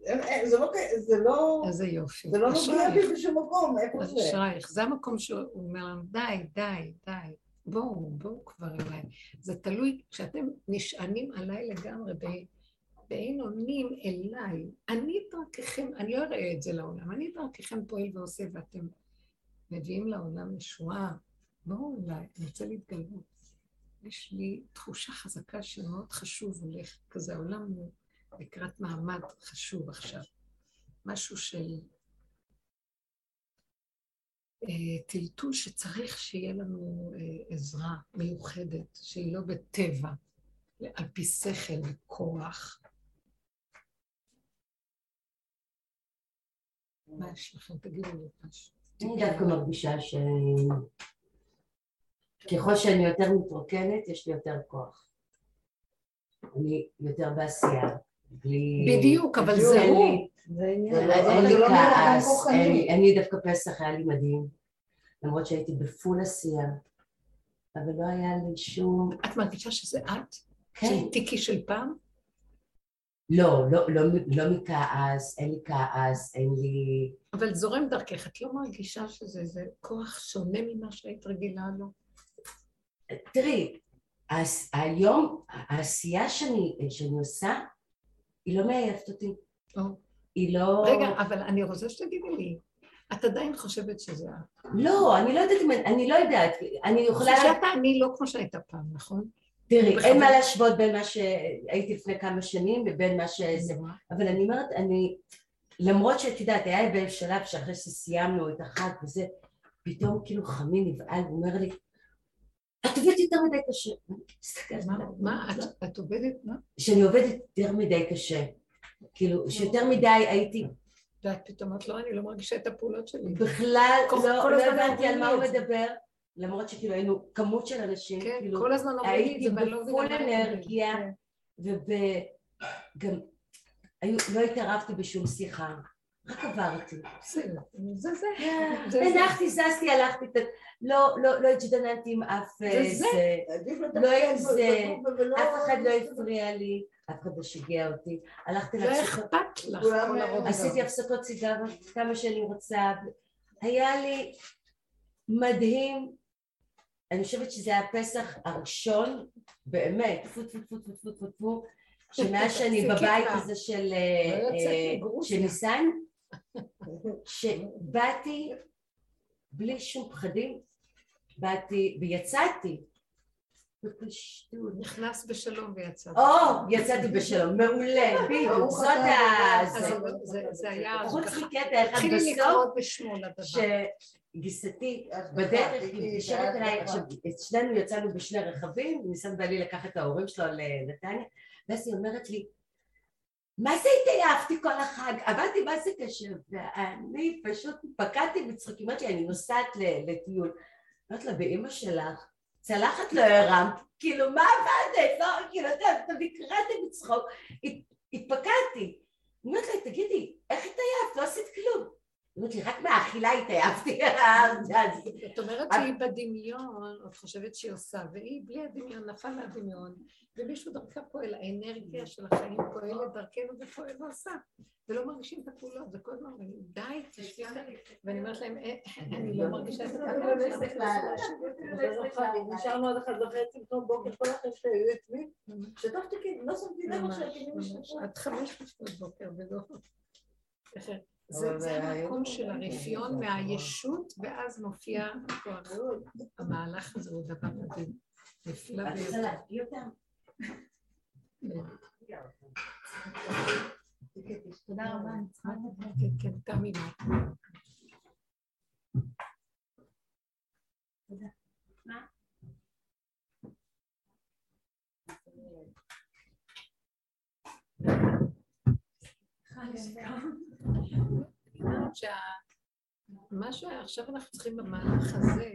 זה לא... זה לא... איזה יופי. זה לא נוגע בי בשום מקום, איפה זה? אשרייך, זה המקום שהוא אומר לנו, די, די, די, בואו, בואו כבר אליי. זה תלוי, כשאתם נשענים עליי לגמרי, ואין עונים אליי, אני דרככם, אני לא אראה את זה לעולם, אני דרככם פועל ועושה ואתם מביאים לעולם ישועה, בואו אליי, אני רוצה להתגלות. יש לי תחושה חזקה שמאוד חשוב הולך, כזה העולם הוא לקראת מעמד חשוב עכשיו. משהו של טלטול שצריך שיהיה לנו אה, עזרה מיוחדת, שהיא לא בטבע, על פי שכל וכוח. מה יש לכם? תגידו לי משהו. אני דווקא מרגישה שככל שאני יותר מתרוקנת, יש לי יותר כוח. אני יותר בעשייה. בלי... בדיוק, אבל זה הוא. אין לי כעס, אני דווקא פסח היה לי מדהים, למרות שהייתי בפול עשייה, אבל לא היה לי שום... את מרגישה שזה את? כן. של טיקי של פעם? לא, לא, לא, לא מכעס, אין לי כעס, אין לי... אבל זורם דרכך, את לא מרגישה שזה איזה כוח שונה ממה שהיית רגילה לו? תראי, היום העשייה שאני, שאני עושה, היא לא מעייפת אותי. או. היא לא... רגע, אבל אני רוצה שתגידי לי, את עדיין חושבת שזה את. לא, אני לא יודעת אם... אני לא יודעת, אני יכולה... חושבת אני לא כמו שהייתה פעם, נכון? תראי, אין מה להשוות בין מה שהייתי לפני כמה שנים לבין מה שזה, אבל אני אומרת, אני, למרות שאת יודעת, היה באיזה שלב שאחרי שסיימנו את החג וזה, פתאום כאילו חמי נבהל, הוא אומר לי, את עובדת יותר מדי קשה. מה, את עובדת, מה? שאני עובדת יותר מדי קשה. כאילו, שיותר מדי הייתי... ואת פתאום את לא, אני לא מרגישה את הפעולות שלי. בכלל, לא, לא הבנתי על מה הוא מדבר. למרות שכאילו היינו כמות של אנשים, כן, כאילו, כל הזמן אומרים את זה, הייתי בפול אנרגיה, כן. וגם לא התערבתי בשום שיחה, רק עברתי. בסדר, זה זה. הנחתי, זזתי, הלכתי, לא, לא, לא התג'דננתי עם אף זה, לא עם זה, אף אחד לא הפריע לי, אף אחד לא שיגע אותי, הלכתי לא אכפת לך. עשיתי הפסקות סיגרות כמה שאני רוצה, היה לי מדהים. אני חושבת שזה הפסח הראשון, באמת, טפו טפו טפו טפו טפו טפו, שמאז שאני בבית הזה של לא ניסן, שבאתי בלי שום פחדים, באתי ויצאתי. בפשטות. נכנס בשלום ויצא. או, יצאתי בשלום, מעולה, בדיוק, זאת ה... זה. היה... חוץ מקטע אחד התחילי לקרוא בשמו לדבר. גיסתי בדרך, היא מתקשרת אליי, עכשיו שנינו יצאנו בשני רכבים, ניסן בעלי לקח את ההורים שלו לנתניה, ואז היא אומרת לי, מה זה התעייפתי כל החג? עבדתי מה זה קשה, ואני פשוט פקדתי בצחוקים, אמרתי לי, אני נוסעת לטיול. אמרתי לה, באימא שלך, צלחת לא הרמת, כאילו מה עבדת? לא, כאילו, אתה נקרעתי בצחוק, התפקדתי. אמרתי לה, תגידי, איך התעייפת? לא עשית כלום. אמרתי, רק מהאכילה התעייפתי. זאת אומרת שהיא בדמיון, את חושבת שהיא עושה, והיא בלי הדמיון, נפל מהדמיון, ומישהו דרכה פועל, האנרגיה של החיים פועלת דרכנו ופועל ועושה, ולא מרגישים את הפעולות, וכל הזמן אומרים, די, תשבי ואני אומרת להם, אה, אני לא מרגישה את הפעולות. נשארנו עד אחת וחצי, לפנות בוקר, כל החיים שלי היו אצלי, שתפתי כאילו, לא שמתי לב עכשיו, עד חמש לפנות בוקר, ולא... זה המקום של הרפיון מהישות, ואז מופיע. המהלך הזה הוא דבר מדהים. נפלא ביותר. תודה רבה. כן, כן, תמי. תודה. מה שעכשיו אנחנו צריכים במהלך הזה,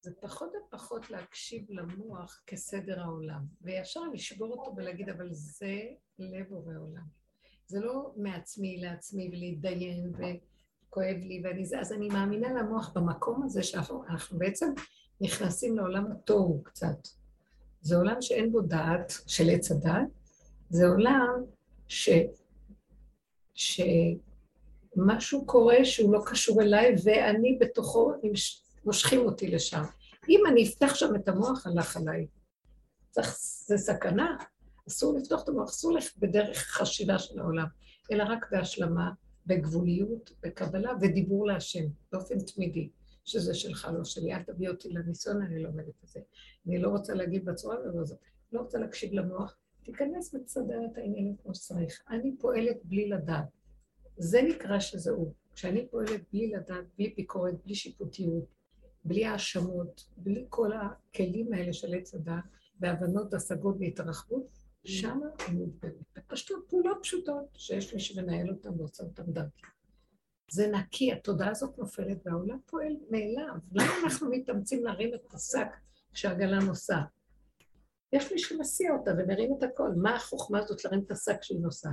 זה פחות ופחות להקשיב למוח כסדר העולם, וישר לשבור אותו ולהגיד, אבל זה לב בורא עולם. זה לא מעצמי לעצמי ולהתדיין וכואב לי ואני זה, אז אני מאמינה למוח במקום הזה שאנחנו בעצם נכנסים לעולם התוהו קצת. זה עולם שאין בו דעת של עץ הדעת, זה עולם ש... שמשהו קורה שהוא לא קשור אליי ואני בתוכו, מושכים אותי לשם. אם אני אפתח שם את המוח, הלך עליי. צריך, זה סכנה. אסור לפתוח את המוח, אסור ללכת בדרך חשיבה של העולם, אלא רק בהשלמה, בגבוליות, בקבלה ודיבור להשם, באופן תמידי, שזה שלך, לא שלי. אל תביא אותי לניסיון, אני לומדת את זה. אני לא רוצה להגיד בצורה הזאת, לא רוצה להקשיב למוח, תיכנס ותסדר את העניינים כמו שצריך. אני פועלת בלי לדעת. זה נקרא שזה הוא. כשאני פועלת בלי לדעת, בלי ביקורת, בלי שיפוטיות, בלי האשמות, בלי כל הכלים האלה של עץ הדעת, והבנות, השגות והתרחבות, שם אני מתגלית. פשוט פעולות פשוטות שיש מי שמנהל אותן ועושה אותן דרכי. זה נקי, התודעה הזאת נופלת והעולם פועל מאליו. למה אנחנו מתאמצים להרים את השק כשהגלה נוסעת? יש מי שמסיע אותה ומרים את הכל. מה החוכמה הזאת להרים את השק שהיא נוסעת?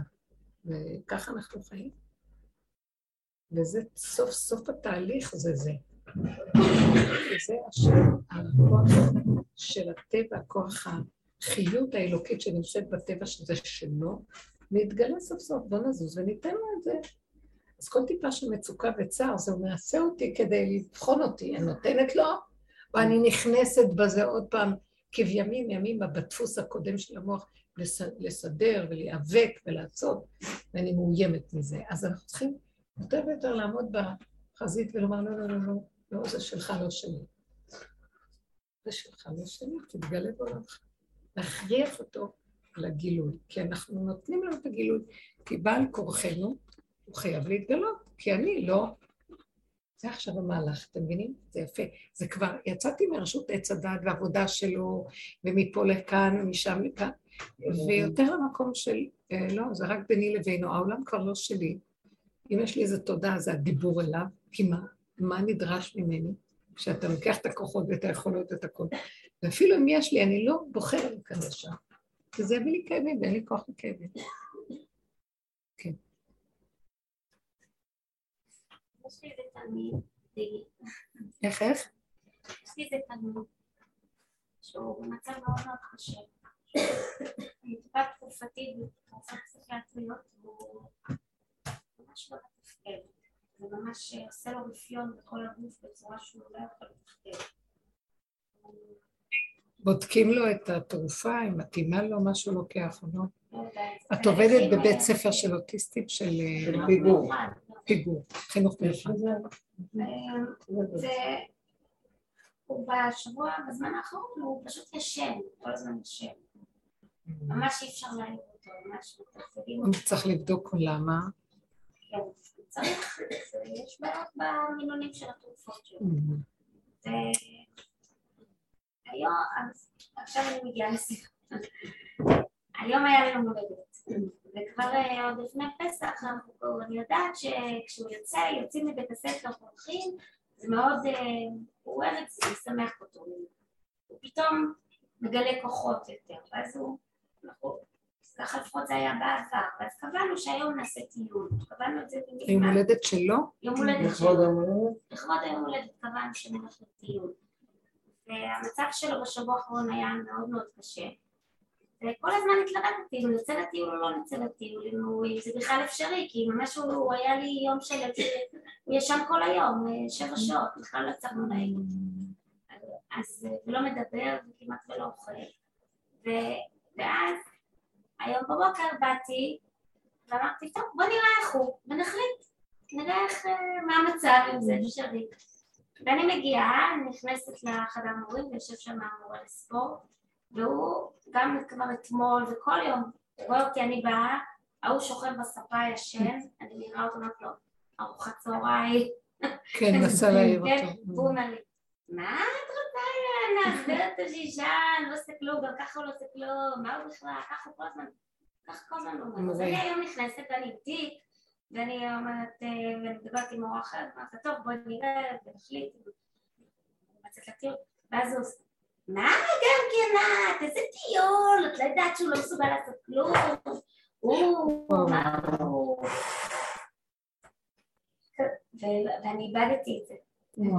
וככה אנחנו חיים. וזה סוף סוף התהליך, זה זה. וזה הכוח של הטבע, כוח החיות האלוקית שנמצאת בטבע שזה שלו, נתגלה סוף סוף, בוא נזוז וניתן לו את זה. אז כל טיפה של מצוקה וצער, זה הוא מעשה אותי כדי לבחון אותי, אני נותנת לו, או אני נכנסת בזה עוד פעם כבימים ימימה בדפוס הקודם של המוח לסדר ולהיאבק ולעשות, ואני מאוימת מזה. אז אנחנו צריכים יותר ויותר לעמוד בחזית ולומר, לא, לא, לא, לא, לא, זה שלך, לא שלי. זה שלך, לא שלי, תתגלה בעולמך. להכריח אותו לגילוי, כי אנחנו נותנים לו את הגילוי, כי בעל כורחנו, הוא חייב להתגלות, כי אני לא זה עכשיו המהלך, אתם מבינים? זה יפה. זה כבר, יצאתי מרשות עץ הדת והעבודה שלו, ומפה לכאן, ומשם לכאן, ויותר למקום של, אה, לא, זה רק ביני לבינו, העולם כבר לא שלי. אם יש לי איזו תודה, זה הדיבור אליו, כי מה, מה נדרש ממני? כשאתה לוקח את הכוחות ואת היכולות ואת הכול. ואפילו אם יש לי, אני לא בוחר להיכנס שם, כי זה יביא לי כאבים ואין לי כוח לכאבים. כן. איזה איך איך? יש לי איזה תלמיד שהוא במצב מאוד מאוד קשה. מטופל תקופתית בתרופות פסיכיאטריות והוא ממש לא מתפקד. זה ממש עושה לו רפיון בכל הגוף בצורה שהוא לא יכול לתפקד. בודקים לו את התרופה, אם מתאימה לו מה שהוא לוקח או לא? את עובדת בבית ספר של אוטיסטים של פיגור. פיגור, חינוך מיוחד. הוא בשבוע, בזמן האחרון הוא פשוט ישן, כל הזמן ישן. ממש אי אפשר להעיר אותו, ממש. הוא צריך לבדוק למה. צריך, יש בעיות במינונים של התרופות שלו. היום, עכשיו אני מגיעה לשיחה. היום היה לנו הולדת, וכבר אה, עוד לפני פסח, אני יודעת שכשהוא יוצא, יוצאים מבית הספר, הולכים, זה מאוד, אה, הוא את זה, משמח אותו. הוא פתאום מגלה כוחות יותר, ואז הוא, ככה לפחות זה היה בעבר, ואז קבענו שהיום נעשה טיול, קבענו את זה יום הולדת שלו? יום הולדת לכבוד שלו. היום הולדת? לכבוד היום הולדת קבענו שנלך לטיול. והמצב שלו בשבוע האחרון היה מאוד מאוד קשה. וכל הזמן התלבטתי אם נצא לטיול או לא נצא לטיול, אם, הוא, אם זה בכלל אפשרי, כי ממש הוא, היה לי יום של... הוא ישן כל היום, אה, שבע שעות, בכלל לא הצלחנו להעיר אותו. אז ולא מדבר וכמעט ולא אוכל. ו, ואז היום בבוקר באתי ואמרתי, טוב, בוא נראה איך הוא, ונחליט, נראה איך, אה, מה המצב אם זה אפשרי. ואני מגיעה, נכנסת לחדר מורים, ויושב שם המורה לספורט, והוא גם כבר אתמול וכל יום רואה אותי, אני באה, ההוא שוכב בספה ישן, אני נראה אותו, אומרת לו, ארוחת צהריים. כן, נסה להעיר כן, אותו. והוא אומר לי, מה את רוצה, נסביר אותו שישן, לא עושה כלום, גם ככה הוא לא עושה כלום, מה הוא בכלל, ככה כל הזמן, ככה כל הזמן הוא אומר. אז אני היום נכנסת ואני איתי, ואני אומרת, אה, ואני מדברת עם מורה אחרת, אמרת, טוב, בואי נראה ונחליט. ואז הוא עושה, מה גם כן את, איזה טיול, את לא יודעת שהוא לא מסוגל לעשות כלום, הוא, מה הוא... ואני איבדתי את זה,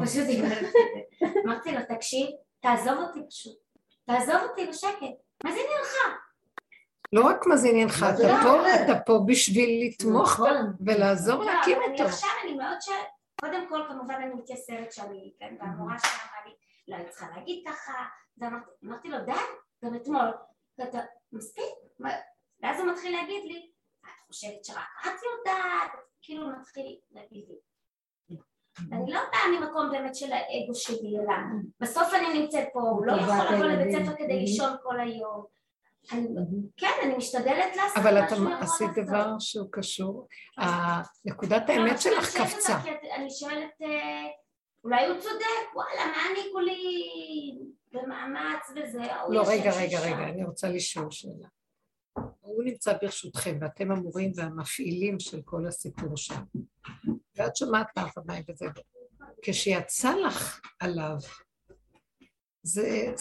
פשוט איבדתי את זה. אמרתי לו, תקשיב, תעזוב אותי פשוט, תעזוב אותי בשקט, מה זה עניינך? לא רק מה זה עניינך, מה אתה פה, אומר? אתה פה בשביל לתמוך נכון. ולעזור לא, להקים אבל אני אותו. עכשיו, אני מאוד ש... קודם כל, כמובן, אני מתייסרת שאני, כן, והמורה שלה אמרה לי, לא, אני צריכה להגיד ככה, ואמרתי אמרתי לו, די, גם אתמול, ואתה, מספיק, ואז הוא מתחיל להגיד לי, את חושבת שרק את יודעת, כאילו הוא מתחיל להגיד לי. אני לא באה ממקום באמת של האגו שלי, אלא בסוף אני נמצאת פה, הוא לא יכול לבוא לבית ספר כדי לישון כל היום. אני- כן, אני משתדלת לעשות אבל מה אתה שהוא יכול עשית לעשות. דבר שהוא קשור, נקודת לא, האמת שלך קפצה. את- אני שואלת, אה, אולי הוא צודק, וואלה, מה אני כולי במאמץ וזה, לא, רגע. רגע, רגע, אני רוצה לשאול שאלה. הוא נמצא ברשותכם, ואתם המורים והמפעילים של כל הסיפור שם. ואת שומעת מהבמאי וזה. כשיצא לך עליו, זה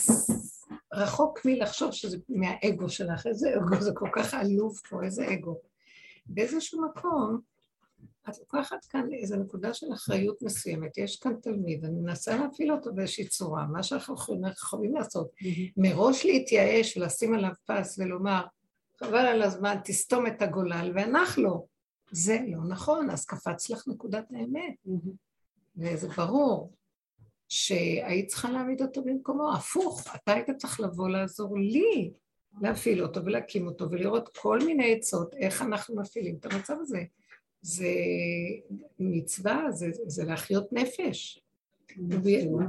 רחוק מלחשוב שזה מהאגו שלך, איזה אגו, זה כל כך עלוב פה, איזה אגו. באיזשהו מקום, את לוקחת כאן איזו נקודה של אחריות מסוימת. יש כאן תלמיד, אני מנסה להפעיל אותו באיזושהי צורה, מה שאנחנו יכולים- לעשות. מראש להתייאש ולשים עליו פס ולומר, חבל על הזמן, תסתום את הגולל, והנח לו. זה לא נכון, אז קפץ לך נקודת האמת. וזה ברור שהיית צריכה להעמיד אותו במקומו, הפוך, אתה היית צריך לבוא לעזור לי להפעיל אותו ולהקים אותו ולראות כל מיני עצות איך אנחנו מפעילים את המצב הזה. זה מצווה, זה, זה להחיות נפש.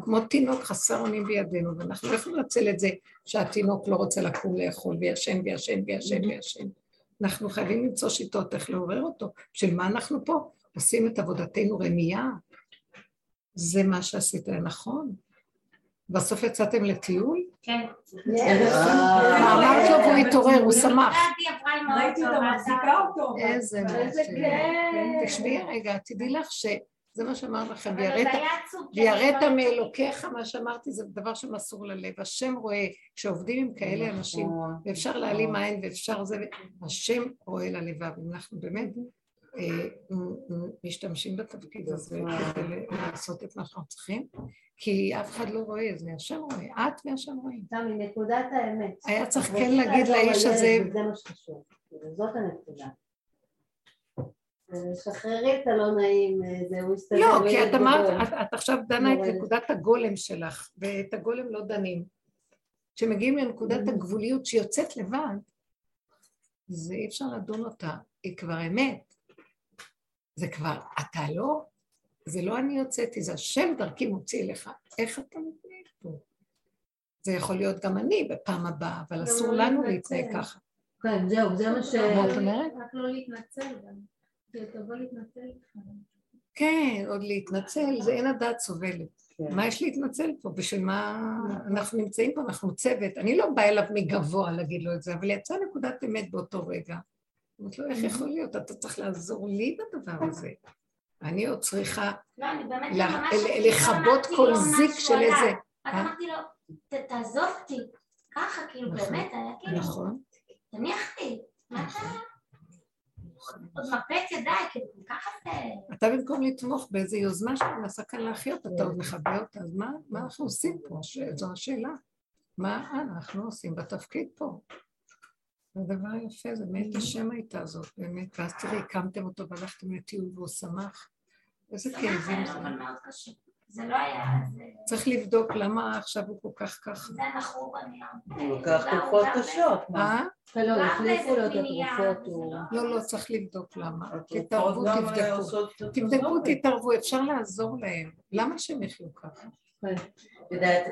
כמו תינוק חסר אונים בידינו, ואנחנו לא יכולים לנצל את זה שהתינוק לא רוצה לקום לאכול וישן וישן וישן וישן. אנחנו חייבים למצוא שיטות איך לעורר אותו. בשביל מה אנחנו פה? עושים את עבודתנו רמייה. זה מה שעשית נכון. בסוף יצאתם לטיול? כן. אה, אמרת לו והוא התעורר, הוא שמח. ראיתי אותה מחזיקה אותו. איזה איזה מותק. כיף. תשמעי רגע, תדעי לך שזה מה שאמר לכם, זה ויראת מאלוקיך, מה שאמרתי, זה דבר שמסור ללב. השם רואה, כשעובדים עם כאלה אנשים, ואפשר להעלים עין ואפשר זה, השם רואה ללבב. אנחנו באמת אה, משתמשים בתפקיד הזה כדי לעשות את מה שאנחנו צריכים, כי אף אחד לא רואה, זה השם רואה, את והשם רואים. תמי, נקודת האמת. היה צריך כן להגיד לאיש הזה- וזה מה שחשוב. זאת הנקודה. שחררי את הלא נעים, אה, זה הוא יסתדר. לא, כי את אמרת. את, עכשיו דנה את. נקודת הגולם שלך, ואת הגולם לא דנים. כשמגיעים לנקודת הגבוליות שיוצאת לבד, זה אי אפשר לדון אותה, היא כבר אמת. זה כבר, אתה לא, זה לא אני הוצאתי, זה השם דרכי מוציא לך. איך אתה מתנהג פה? זה יכול להיות גם אני בפעם הבאה, אבל אסור לנו להתנהג ככה. כן, זהו, זה מה ש... מה את אומרת? רק לא להתנצל גם. תבוא להתנצל איתך. כן, עוד להתנצל, זה אין הדעת סובלת. כן. מה יש להתנצל פה? בשביל מה אנחנו נמצאים פה? אנחנו צוות. אני לא באה אליו מגבוה להגיד לו את זה, אבל יצאה נקודת אמת באותו רגע. אמרתי לו, איך יכול להיות? אתה צריך לעזור לי בדבר הזה. אני עוד צריכה לא, אני באמת לה- ממש... ל- לכבות כל זיק של. איזה... רק אה? אמרתי לו, "ת- תעזוב אותי. ככה, כאילו, נכון. באמת, היה כאילו, נכון. תניח לי. מה אתה... מרפק ידיים, כאילו, ככה זה... אתה במקום לתמוך באיזו יוזמה שמנסה כאן להחיות, אתה עוד מכבה אותה, אז מה, אנחנו עושים פה? זו השאלה. מה אנחנו עושים בתפקיד פה? זה דבר יפה, זה באמת השם הייתה זאת, באמת, ואז תראי, הקמתם אותו והלכתם לטיול והוא שמח. איזה כאבים זה. זה לא היה... זה- צריך לבדוק למה עכשיו הוא כל כך כך. זה מכור בנייר. הוא לוקח תרופות קשות, מה? אה? לא, החליפו לו את התרופות. לא- לא, לא, צריך לבדוק למה. תתערבו, תבדקו. תבדקו, עזור. תתערבו, אפשר לעזור להם. למה שהם יחיו ככה? יודעת,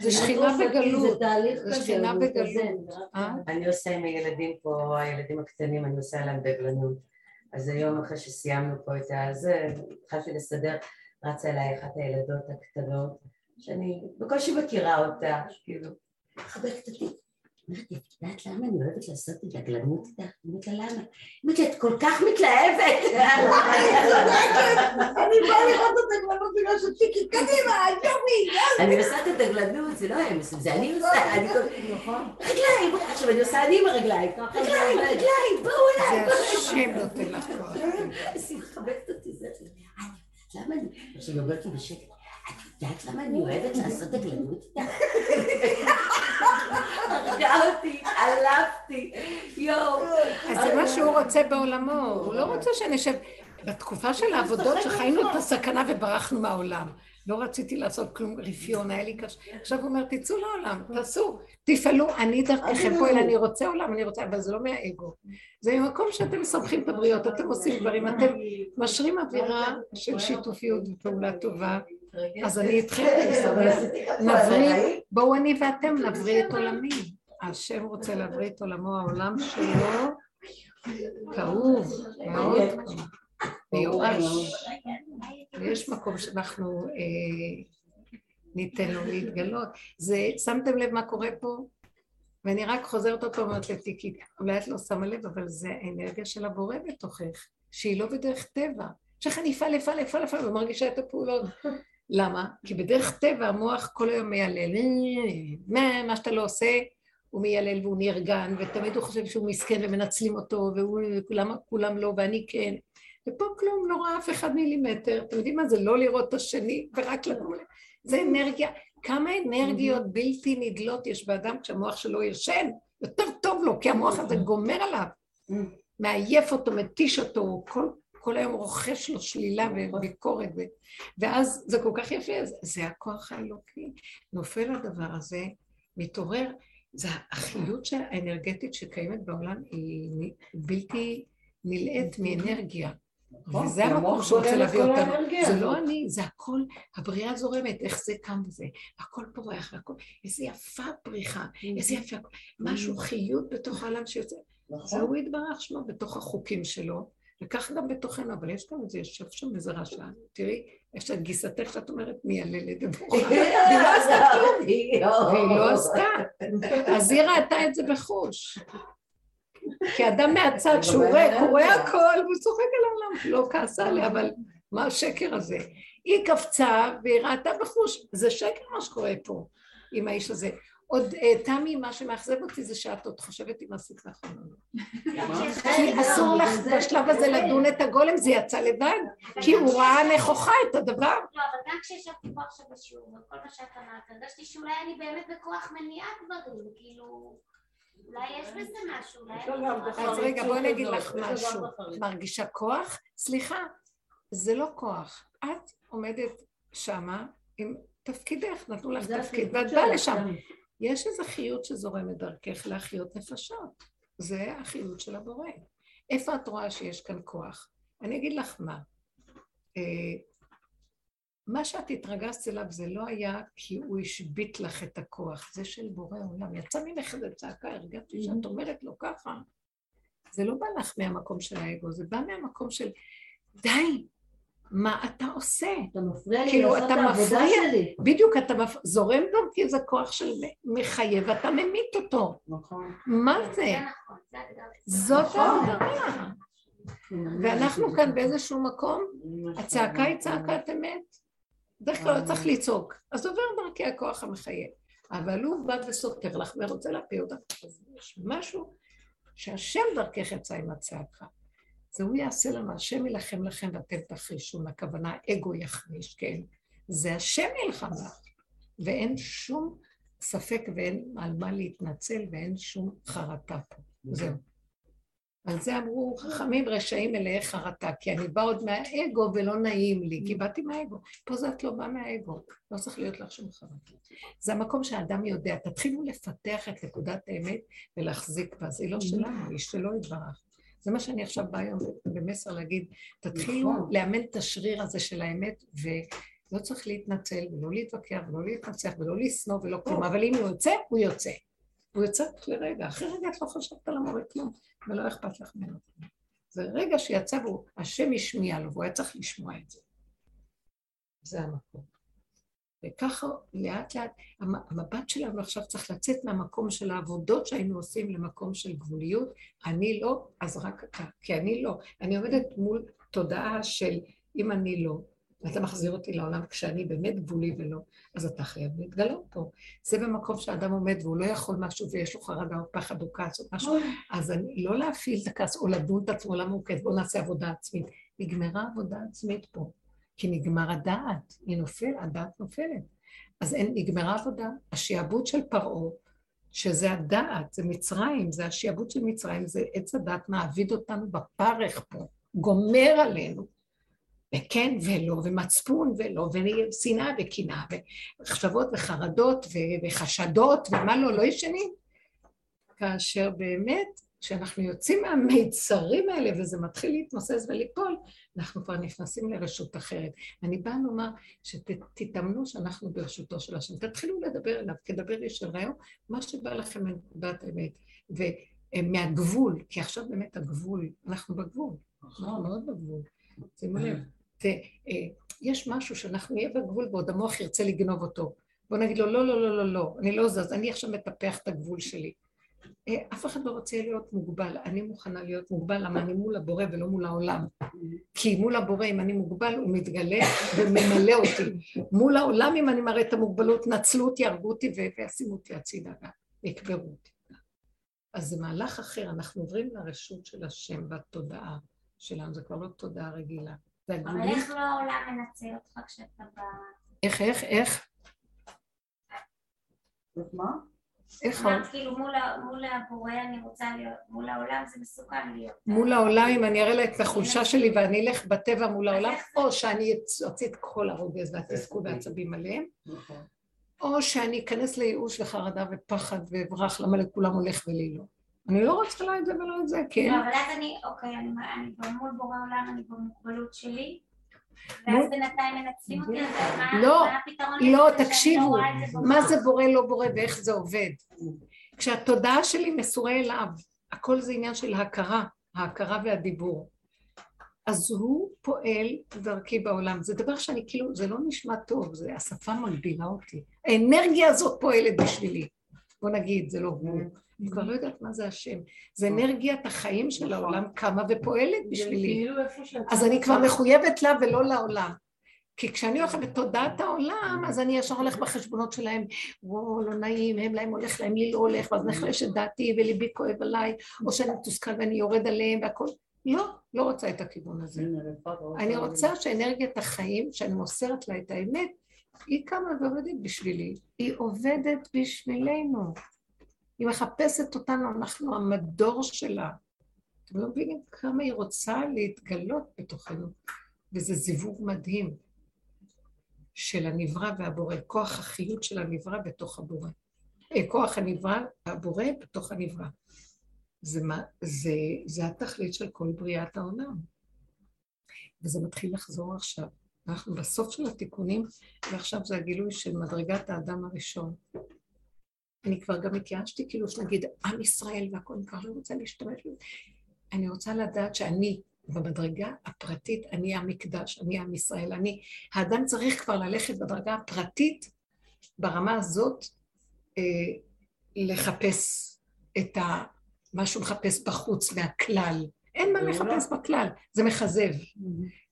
זה שכינה בגלות. זה שכינה בגלות. אה? אני עושה עם הילדים פה, הילדים הקטנים, אני עושה להם דגלנות. אז היום אחרי שסיימנו פה את הזה, התחלתי לסדר, רצה אליי אחת הילדות הקטנות, שאני בקושי מכירה אותה, כאילו, מחבקת אותי. אומרת לי, את יודעת למה אני אוהבת לעשות את דגלנות איתך? אמרתי לה, למה? אמרתי לה, את כל כך מתלהבת. אני באה לראות את הגלנות בגלל שצ'יקי, קדימה, יופי, אני עושה את הדגלנות, זה לא הם עושים, זה אני עושה, אני כל... רגליים, עכשיו אני עושה אני עם הרגליים, רגליים, רגליים, בואו אליי, זה השם נותן לך כוח. אז היא מחבקת אותי, זה... יודעת למה אני... עכשיו היא אומרת לי בשקט, את יודעת למה אני אוהבת לעשות דגלנות איתך? הרגה אותי, עלבתי, יואו. אז זה מה שהוא רוצה בעולמו, הוא לא רוצה שנשב... בתקופה של העבודות שחיינו את הסכנה וברחנו מהעולם. לא רציתי לעשות כלום רפיון, היה לי קשה. עכשיו הוא אומר, תצאו לעולם, תעשו, תפעלו, אני דרככם פועל, אני רוצה עולם, אני רוצה, אבל זה לא מהאגו. זה ממקום שאתם סומכים את הבריות, אתם עושים דברים, אתם משרים אווירה של שיתופיות ופעולה טובה, אז אני איתכם, נבריא, בואו אני ואתם נבריא את עולמי. השם רוצה להבריא את עולמו, העולם שלו כאוב, מאוד כאוב, מיואש. ויש מקום שאנחנו אה, ניתן לו להתגלות. זה, שמתם לב מה קורה פה? ואני רק חוזרת עוד פעם אומרת לטיקי, אולי את לא שמה לב, אבל זה האנרגיה של הבורא בתוכך, שהיא לא בדרך טבע. שאיך אני אפעל, אפעל, אפעל, אפעל, ומרגישה את הפעולות. למה? כי בדרך טבע המוח כל היום מיילל, מה, מה שאתה לא עושה, הוא מיילל והוא נרגן, ותמיד הוא חושב שהוא מסכן ומנצלים אותו, וכולם לא ואני כן. ופה כלום, לא רואה אף אחד מילימטר. אתם יודעים מה זה? לא לראות את השני ורק לקום. זה אנרגיה. כמה אנרגיות בלתי נדלות יש באדם כשהמוח שלו ישן? יותר טוב לו, כי המוח הזה גומר עליו. מעייף אותו, מתיש אותו, כל, כל היום רוכש לו שלילה וביקורת. ו... ואז זה כל כך יפה, זה הכוח האלוקי. נופל הדבר הזה, מתעורר, זה החיות האנרגטית שקיימת בעולם היא בלתי נלאית מאנרגיה. וזה המקום שהוא רוצה להביא אותנו. זה לא אני, זה הכל, הבריאה זורמת, איך זה קם וזה, הכל פורח והכל, איזה יפה פריחה, איזה יפה, משהו חיות בתוך העולם שיוצא. זהו יתברך שמו בתוך החוקים שלו, וכך גם בתוכנו, אבל יש גם איזה, יושב שם איזה רשע, תראי, יש את גיסתך שאת אומרת מייללת וברוכה, והיא לא עשתה כלום, והיא לא עשתה, אז היא ראתה את זה בחוש. כי אדם מהצד שהוא ריק, הוא רואה הכל, והוא צוחק על העולם, לא כעסה עליה, אבל מה השקר הזה? היא קפצה והיא ראתה בחוש, זה שקר מה שקורה פה עם האיש הזה. עוד תמי, מה שמאכזב אותי זה שאת עוד חושבת אם עשית נכון או לא. כי אסור לך בשלב הזה לדון את הגולם, זה יצא לבד, כי הוא ראה נכוחה את הדבר. לא, אבל גם כשישבתי פה עכשיו בשיעור, וכל מה שאת אמרת, הרגשתי שאולי אני באמת בכוח מניעה דברים, כאילו... אולי יש בזה משהו. אז רגע, בואי אני אגיד לך משהו. מרגישה כוח? סליחה, זה לא כוח. את עומדת שמה עם תפקידך, נתנו לך תפקיד, ואת באה לשם. יש איזו חיות שזורמת דרכך להחיות נפשות. זה החיות של הבורא. איפה את רואה שיש כאן כוח? אני אגיד לך מה. מה שאת התרגזת אליו זה לא היה כי הוא השבית לך את הכוח, זה של בורא עולם. יצא ממך איזה צעקה, הרגשתי שאת אומרת לו ככה. זה לא בא לך מהמקום של האגו, זה בא מהמקום של די, מה אתה עושה? אתה מפריע לי כאילו, לעשות את אתה העבודה. שלי. בדיוק, אתה מפ... זורם דרכי איזה כוח של מחייב, ואתה ממית אותו. נכון. מה זה? זה נכון, זה. זאת נכון. ההגדרה. ואנחנו כאן באיזשהו מקום, הצעקה היא צעקת אמת. בדרך כלל לא צריך לצעוק, אז עובר דרכי הכוח המחייב. אבל הוא בא וסותר לך ורוצה להפיל אותך. אז יש משהו שהשם דרכך יצא עם הצעקה. זה הוא יעשה לנו, השם יילחם לכם ואתם תחרישון, הכוונה אגו יחריש, כן? זה השם ילחם לך, ואין שום ספק ואין על מה להתנצל ואין שום חרטה פה. זהו. על זה אמרו חכמים רשעים מלאי חרטה, כי אני באה עוד מהאגו ולא נעים לי, כי באתי מהאגו. פה זה את לא באה מהאגו, לא צריך להיות לך שום חרטה. זה המקום שהאדם יודע, תתחילו לפתח את נקודת האמת ולהחזיק בה, זה לא שלנו, היא שלא יתברך. זה מה שאני עכשיו באה היום במסר להגיד, תתחילו נכון. לאמן את השריר הזה של האמת, ולא צריך להתנצל ולא להתווכח ולא להתנצח ולא לשנוא ולא כלום, אבל אם הוא יוצא, הוא יוצא. הוא יוצא לרגע, אחרי רגע את לא חושבת על המורה כלום, ולא אכפת לך ממנו. זה רגע שיצא והוא, השם השמיע לו, והוא היה צריך לשמוע את זה. זה המקום. וככה לאט לאט, המבט שלנו עכשיו צריך לצאת מהמקום של העבודות שהיינו עושים למקום של גבוליות. אני לא, אז רק אתה, כי אני לא. אני עומדת מול תודעה של אם אני לא, ואתה מחזיר אותי לעולם כשאני באמת גבולי ולא, אז אתה חייב להתגלות פה. זה במקום שאדם עומד והוא לא יכול משהו ויש לו חרדה או פחד או כעס או משהו, אז אני, לא להפעיל את הכעס או לדון את עצמו למה הוא כזה, בואו נעשה עבודה עצמית. נגמרה עבודה עצמית פה, כי נגמר הדעת, היא נופלת, הדעת נופלת. אז אין, נגמרה עבודה. השעבוד של פרעה, שזה הדעת, זה מצרים, זה השעבוד של מצרים, זה עץ הדעת מעביד אותנו בפרך פה, גומר עלינו. וכן ולא, ומצפון ולא, ושנאה וקנאה, ומחשבות וחרדות וחשדות, ומה לא, לא ישנים. כאשר באמת, כשאנחנו יוצאים מהמיצרים האלה וזה מתחיל להתמוסס וליפול, אנחנו כבר נכנסים לרשות אחרת. אני באה לומר שתתאמנו שאנחנו ברשותו של השם. תתחילו לדבר אליו, כדבר ישר היום, מה שבא לכם מנקודת האמת. ומהגבול, כי עכשיו באמת הגבול, אנחנו בגבול, אנחנו מאוד בגבול. שימו לב. אה, יש משהו שאנחנו נהיה בגבול ועוד המוח ירצה לגנוב אותו. בוא נגיד לו, לא, לא, לא, לא, לא, אני לא זז, אני עכשיו מטפח את הגבול שלי. אה, אף אחד לא רוצה להיות מוגבל, אני מוכנה להיות מוגבל, למה אני מול הבורא ולא מול העולם. כי מול הבורא, אם אני מוגבל, הוא מתגלה וממלא אותי. מול העולם, אם אני מראה את המוגבלות, נצלו אותי, הרגו אותי וישימו אותי הצידה ויקברו אותי. אז זה מהלך אחר, אנחנו עוברים לרשות של השם והתודעה שלנו, זה כבר לא תודעה רגילה. אבל איך לא העולם מנצל אותך כשאתה ב... איך, איך, איך? מה? איך? אמרת כאילו מול הבורא אני רוצה להיות, מול העולם זה מסוכן להיות. מול העולם אם אני אראה לה את החולשה שלי ואני אלך בטבע מול העולם, או שאני אוציא את כל הרוגז והתסכול והעצבים עליהם, נכון. או שאני אכנס לייאוש וחרדה ופחד ואברח למה לכולם הולך ולי לא. אני לא רוצה לא את זה ולא את זה, כן. לא, אבל אז אני, אוקיי, אני, אני מול בורא עולם, אני במוגבלות שלי, ואז בינתיים מנצלים אותי, לא, לא, תקשיבו, לא מה זה בורא לא בורא ואיך זה עובד. כשהתודעה שלי מסורה אליו, הכל זה עניין של הכרה, ההכרה והדיבור. אז הוא פועל דרכי בעולם. זה דבר שאני כאילו, זה לא נשמע טוב, זה, השפה מגבילה אותי. האנרגיה הזאת פועלת בשבילי. בוא נגיד, זה לא הוא. אני כבר לא יודעת מה זה השם. זה אנרגיית החיים של נכון. העולם קמה ופועלת בשבילי. כאילו אז אני כבר מחויבת לה ולא לעולם. כי כשאני הולכת בתודעת העולם, אז אני ישר הולך בחשבונות שלהם, וואו, לא נעים, הם להם הולך, להם לי לא הולך, ואז נחלשת דעתי וליבי כואב עליי, או שאני מתוסכל ואני יורד עליהם והכל. לא, לא רוצה את הכיוון הזה. אני רוצה שאנרגיית החיים, שאני מוסרת לה את האמת, היא קמה ועובדת בשבילי. היא עובדת בשבילנו. היא מחפשת אותנו, אנחנו המדור שלה. אתם לא מבינים כמה היא רוצה להתגלות בתוכנו, וזה זיווג מדהים של הנברא והבורא, כוח החיות של הנברא בתוך הבורא. אה, כוח הנברא והבורא בתוך הנברא. זה, זה, זה התכלית של כל בריאת העולם. וזה מתחיל לחזור עכשיו. אנחנו בסוף של התיקונים, ועכשיו זה הגילוי של מדרגת האדם הראשון. אני כבר גם התייאשתי, כאילו שנגיד עם ישראל והכל, אני כבר לא רוצה להשתמש בזה. אני רוצה לדעת שאני במדרגה הפרטית, אני המקדש, אני עם ישראל, אני... האדם צריך כבר ללכת בדרגה הפרטית, ברמה הזאת, אה, לחפש את ה... מה שהוא מחפש בחוץ, מהכלל. אין מה לחפש בכלל, זה מכזב.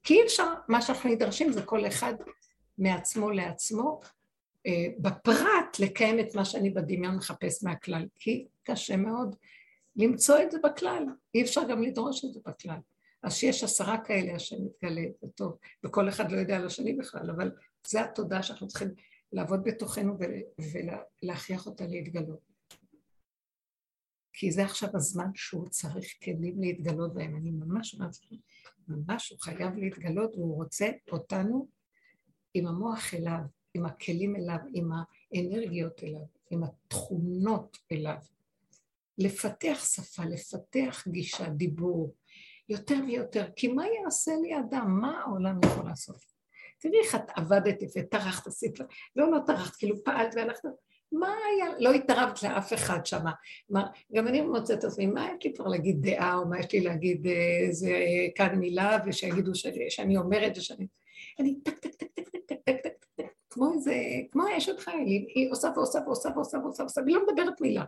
כי אי אפשר, מה שאנחנו נדרשים זה כל אחד מעצמו לעצמו, בפרט לקיים את מה שאני בדמיון מחפש מהכלל, כי קשה מאוד למצוא את זה בכלל, אי אפשר גם לדרוש את זה בכלל. אז שיש עשרה כאלה, השם מתגלה, זה טוב, וכל אחד לא יודע על השני בכלל, אבל זו התודעה שאנחנו צריכים לעבוד בתוכנו ולהכריח אותה להתגלות. כי זה עכשיו הזמן שהוא צריך כלים להתגלות בהם. אני ממש אומרת, ממש הוא חייב להתגלות, והוא רוצה אותנו עם המוח אליו, עם הכלים אליו, עם האנרגיות אליו, עם התכונות אליו. לפתח שפה, לפתח גישה, דיבור, יותר ויותר. כי מה יעשה לי אדם? מה העולם יכול לעשות? תראי איך את עבדת יפה, טרחת, עשית, לא, לא טרחת, כאילו פעלת והלכת, מה היה, לא התערבת לאף אחד שם. גם אני מוצאת את עצמי, מה יש לי כבר להגיד דעה, או מה יש לי להגיד אה, איזה אה, כאן מילה, ושיגידו שאני אומרת, ושאני... אני טק, טק, טק, טק, טק, טק, טק, כמו איזה, כמו אשת חייל, היא עושה ועושה ועושה ועושה ועושה ועושה, והיא לא מדברת מילה.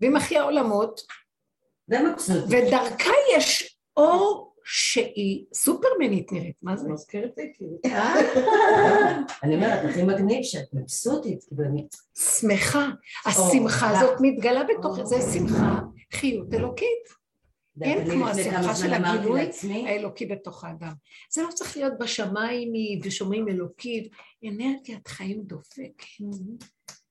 ועם אחי העולמות, ודרכה יש אור שהיא סופרמנית נראית, מה זה? מזכרת לי כאילו. אני אומרת, הכי מגניב שאת מבסוטית, כאילו אני... שמחה. השמחה הזאת מתגלה בתוך זה, שמחה, חיות אלוקית. אין כמו השמחה של הגילוי האלוקי בתוך האדם. זה לא צריך להיות בשמיים ושומעים אלוקי, אנרגיית חיים דופקת,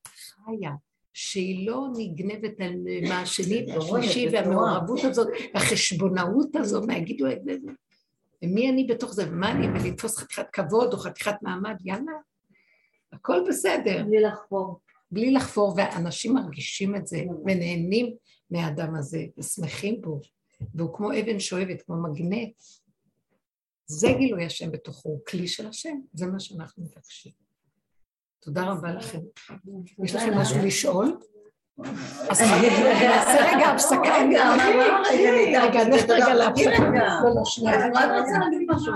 חיה. שהיא לא נגנבת על מהשני והשלישי והמעורבות הזאת, החשבונאות הזאת, מה יגידו את זה, ומי אני בתוך זה, ומה אני, ולתפוס חתיכת כבוד או חתיכת מעמד, יאללה, הכל בסדר. בלי לחפור. בלי לחפור, ואנשים מרגישים את זה, ונהנים מהאדם הזה, ושמחים בו, והוא כמו אבן שואבת, כמו מגנט. זה גילוי השם בתוכו, הוא כלי של השם, זה מה שאנחנו מבקשים. תודה רבה לכם. יש לכם משהו לשאול? אז נעשה רגע הפסקה. רגע, נלך רגע להפסקה. לא, לא. אני רק רוצה להגיד משהו.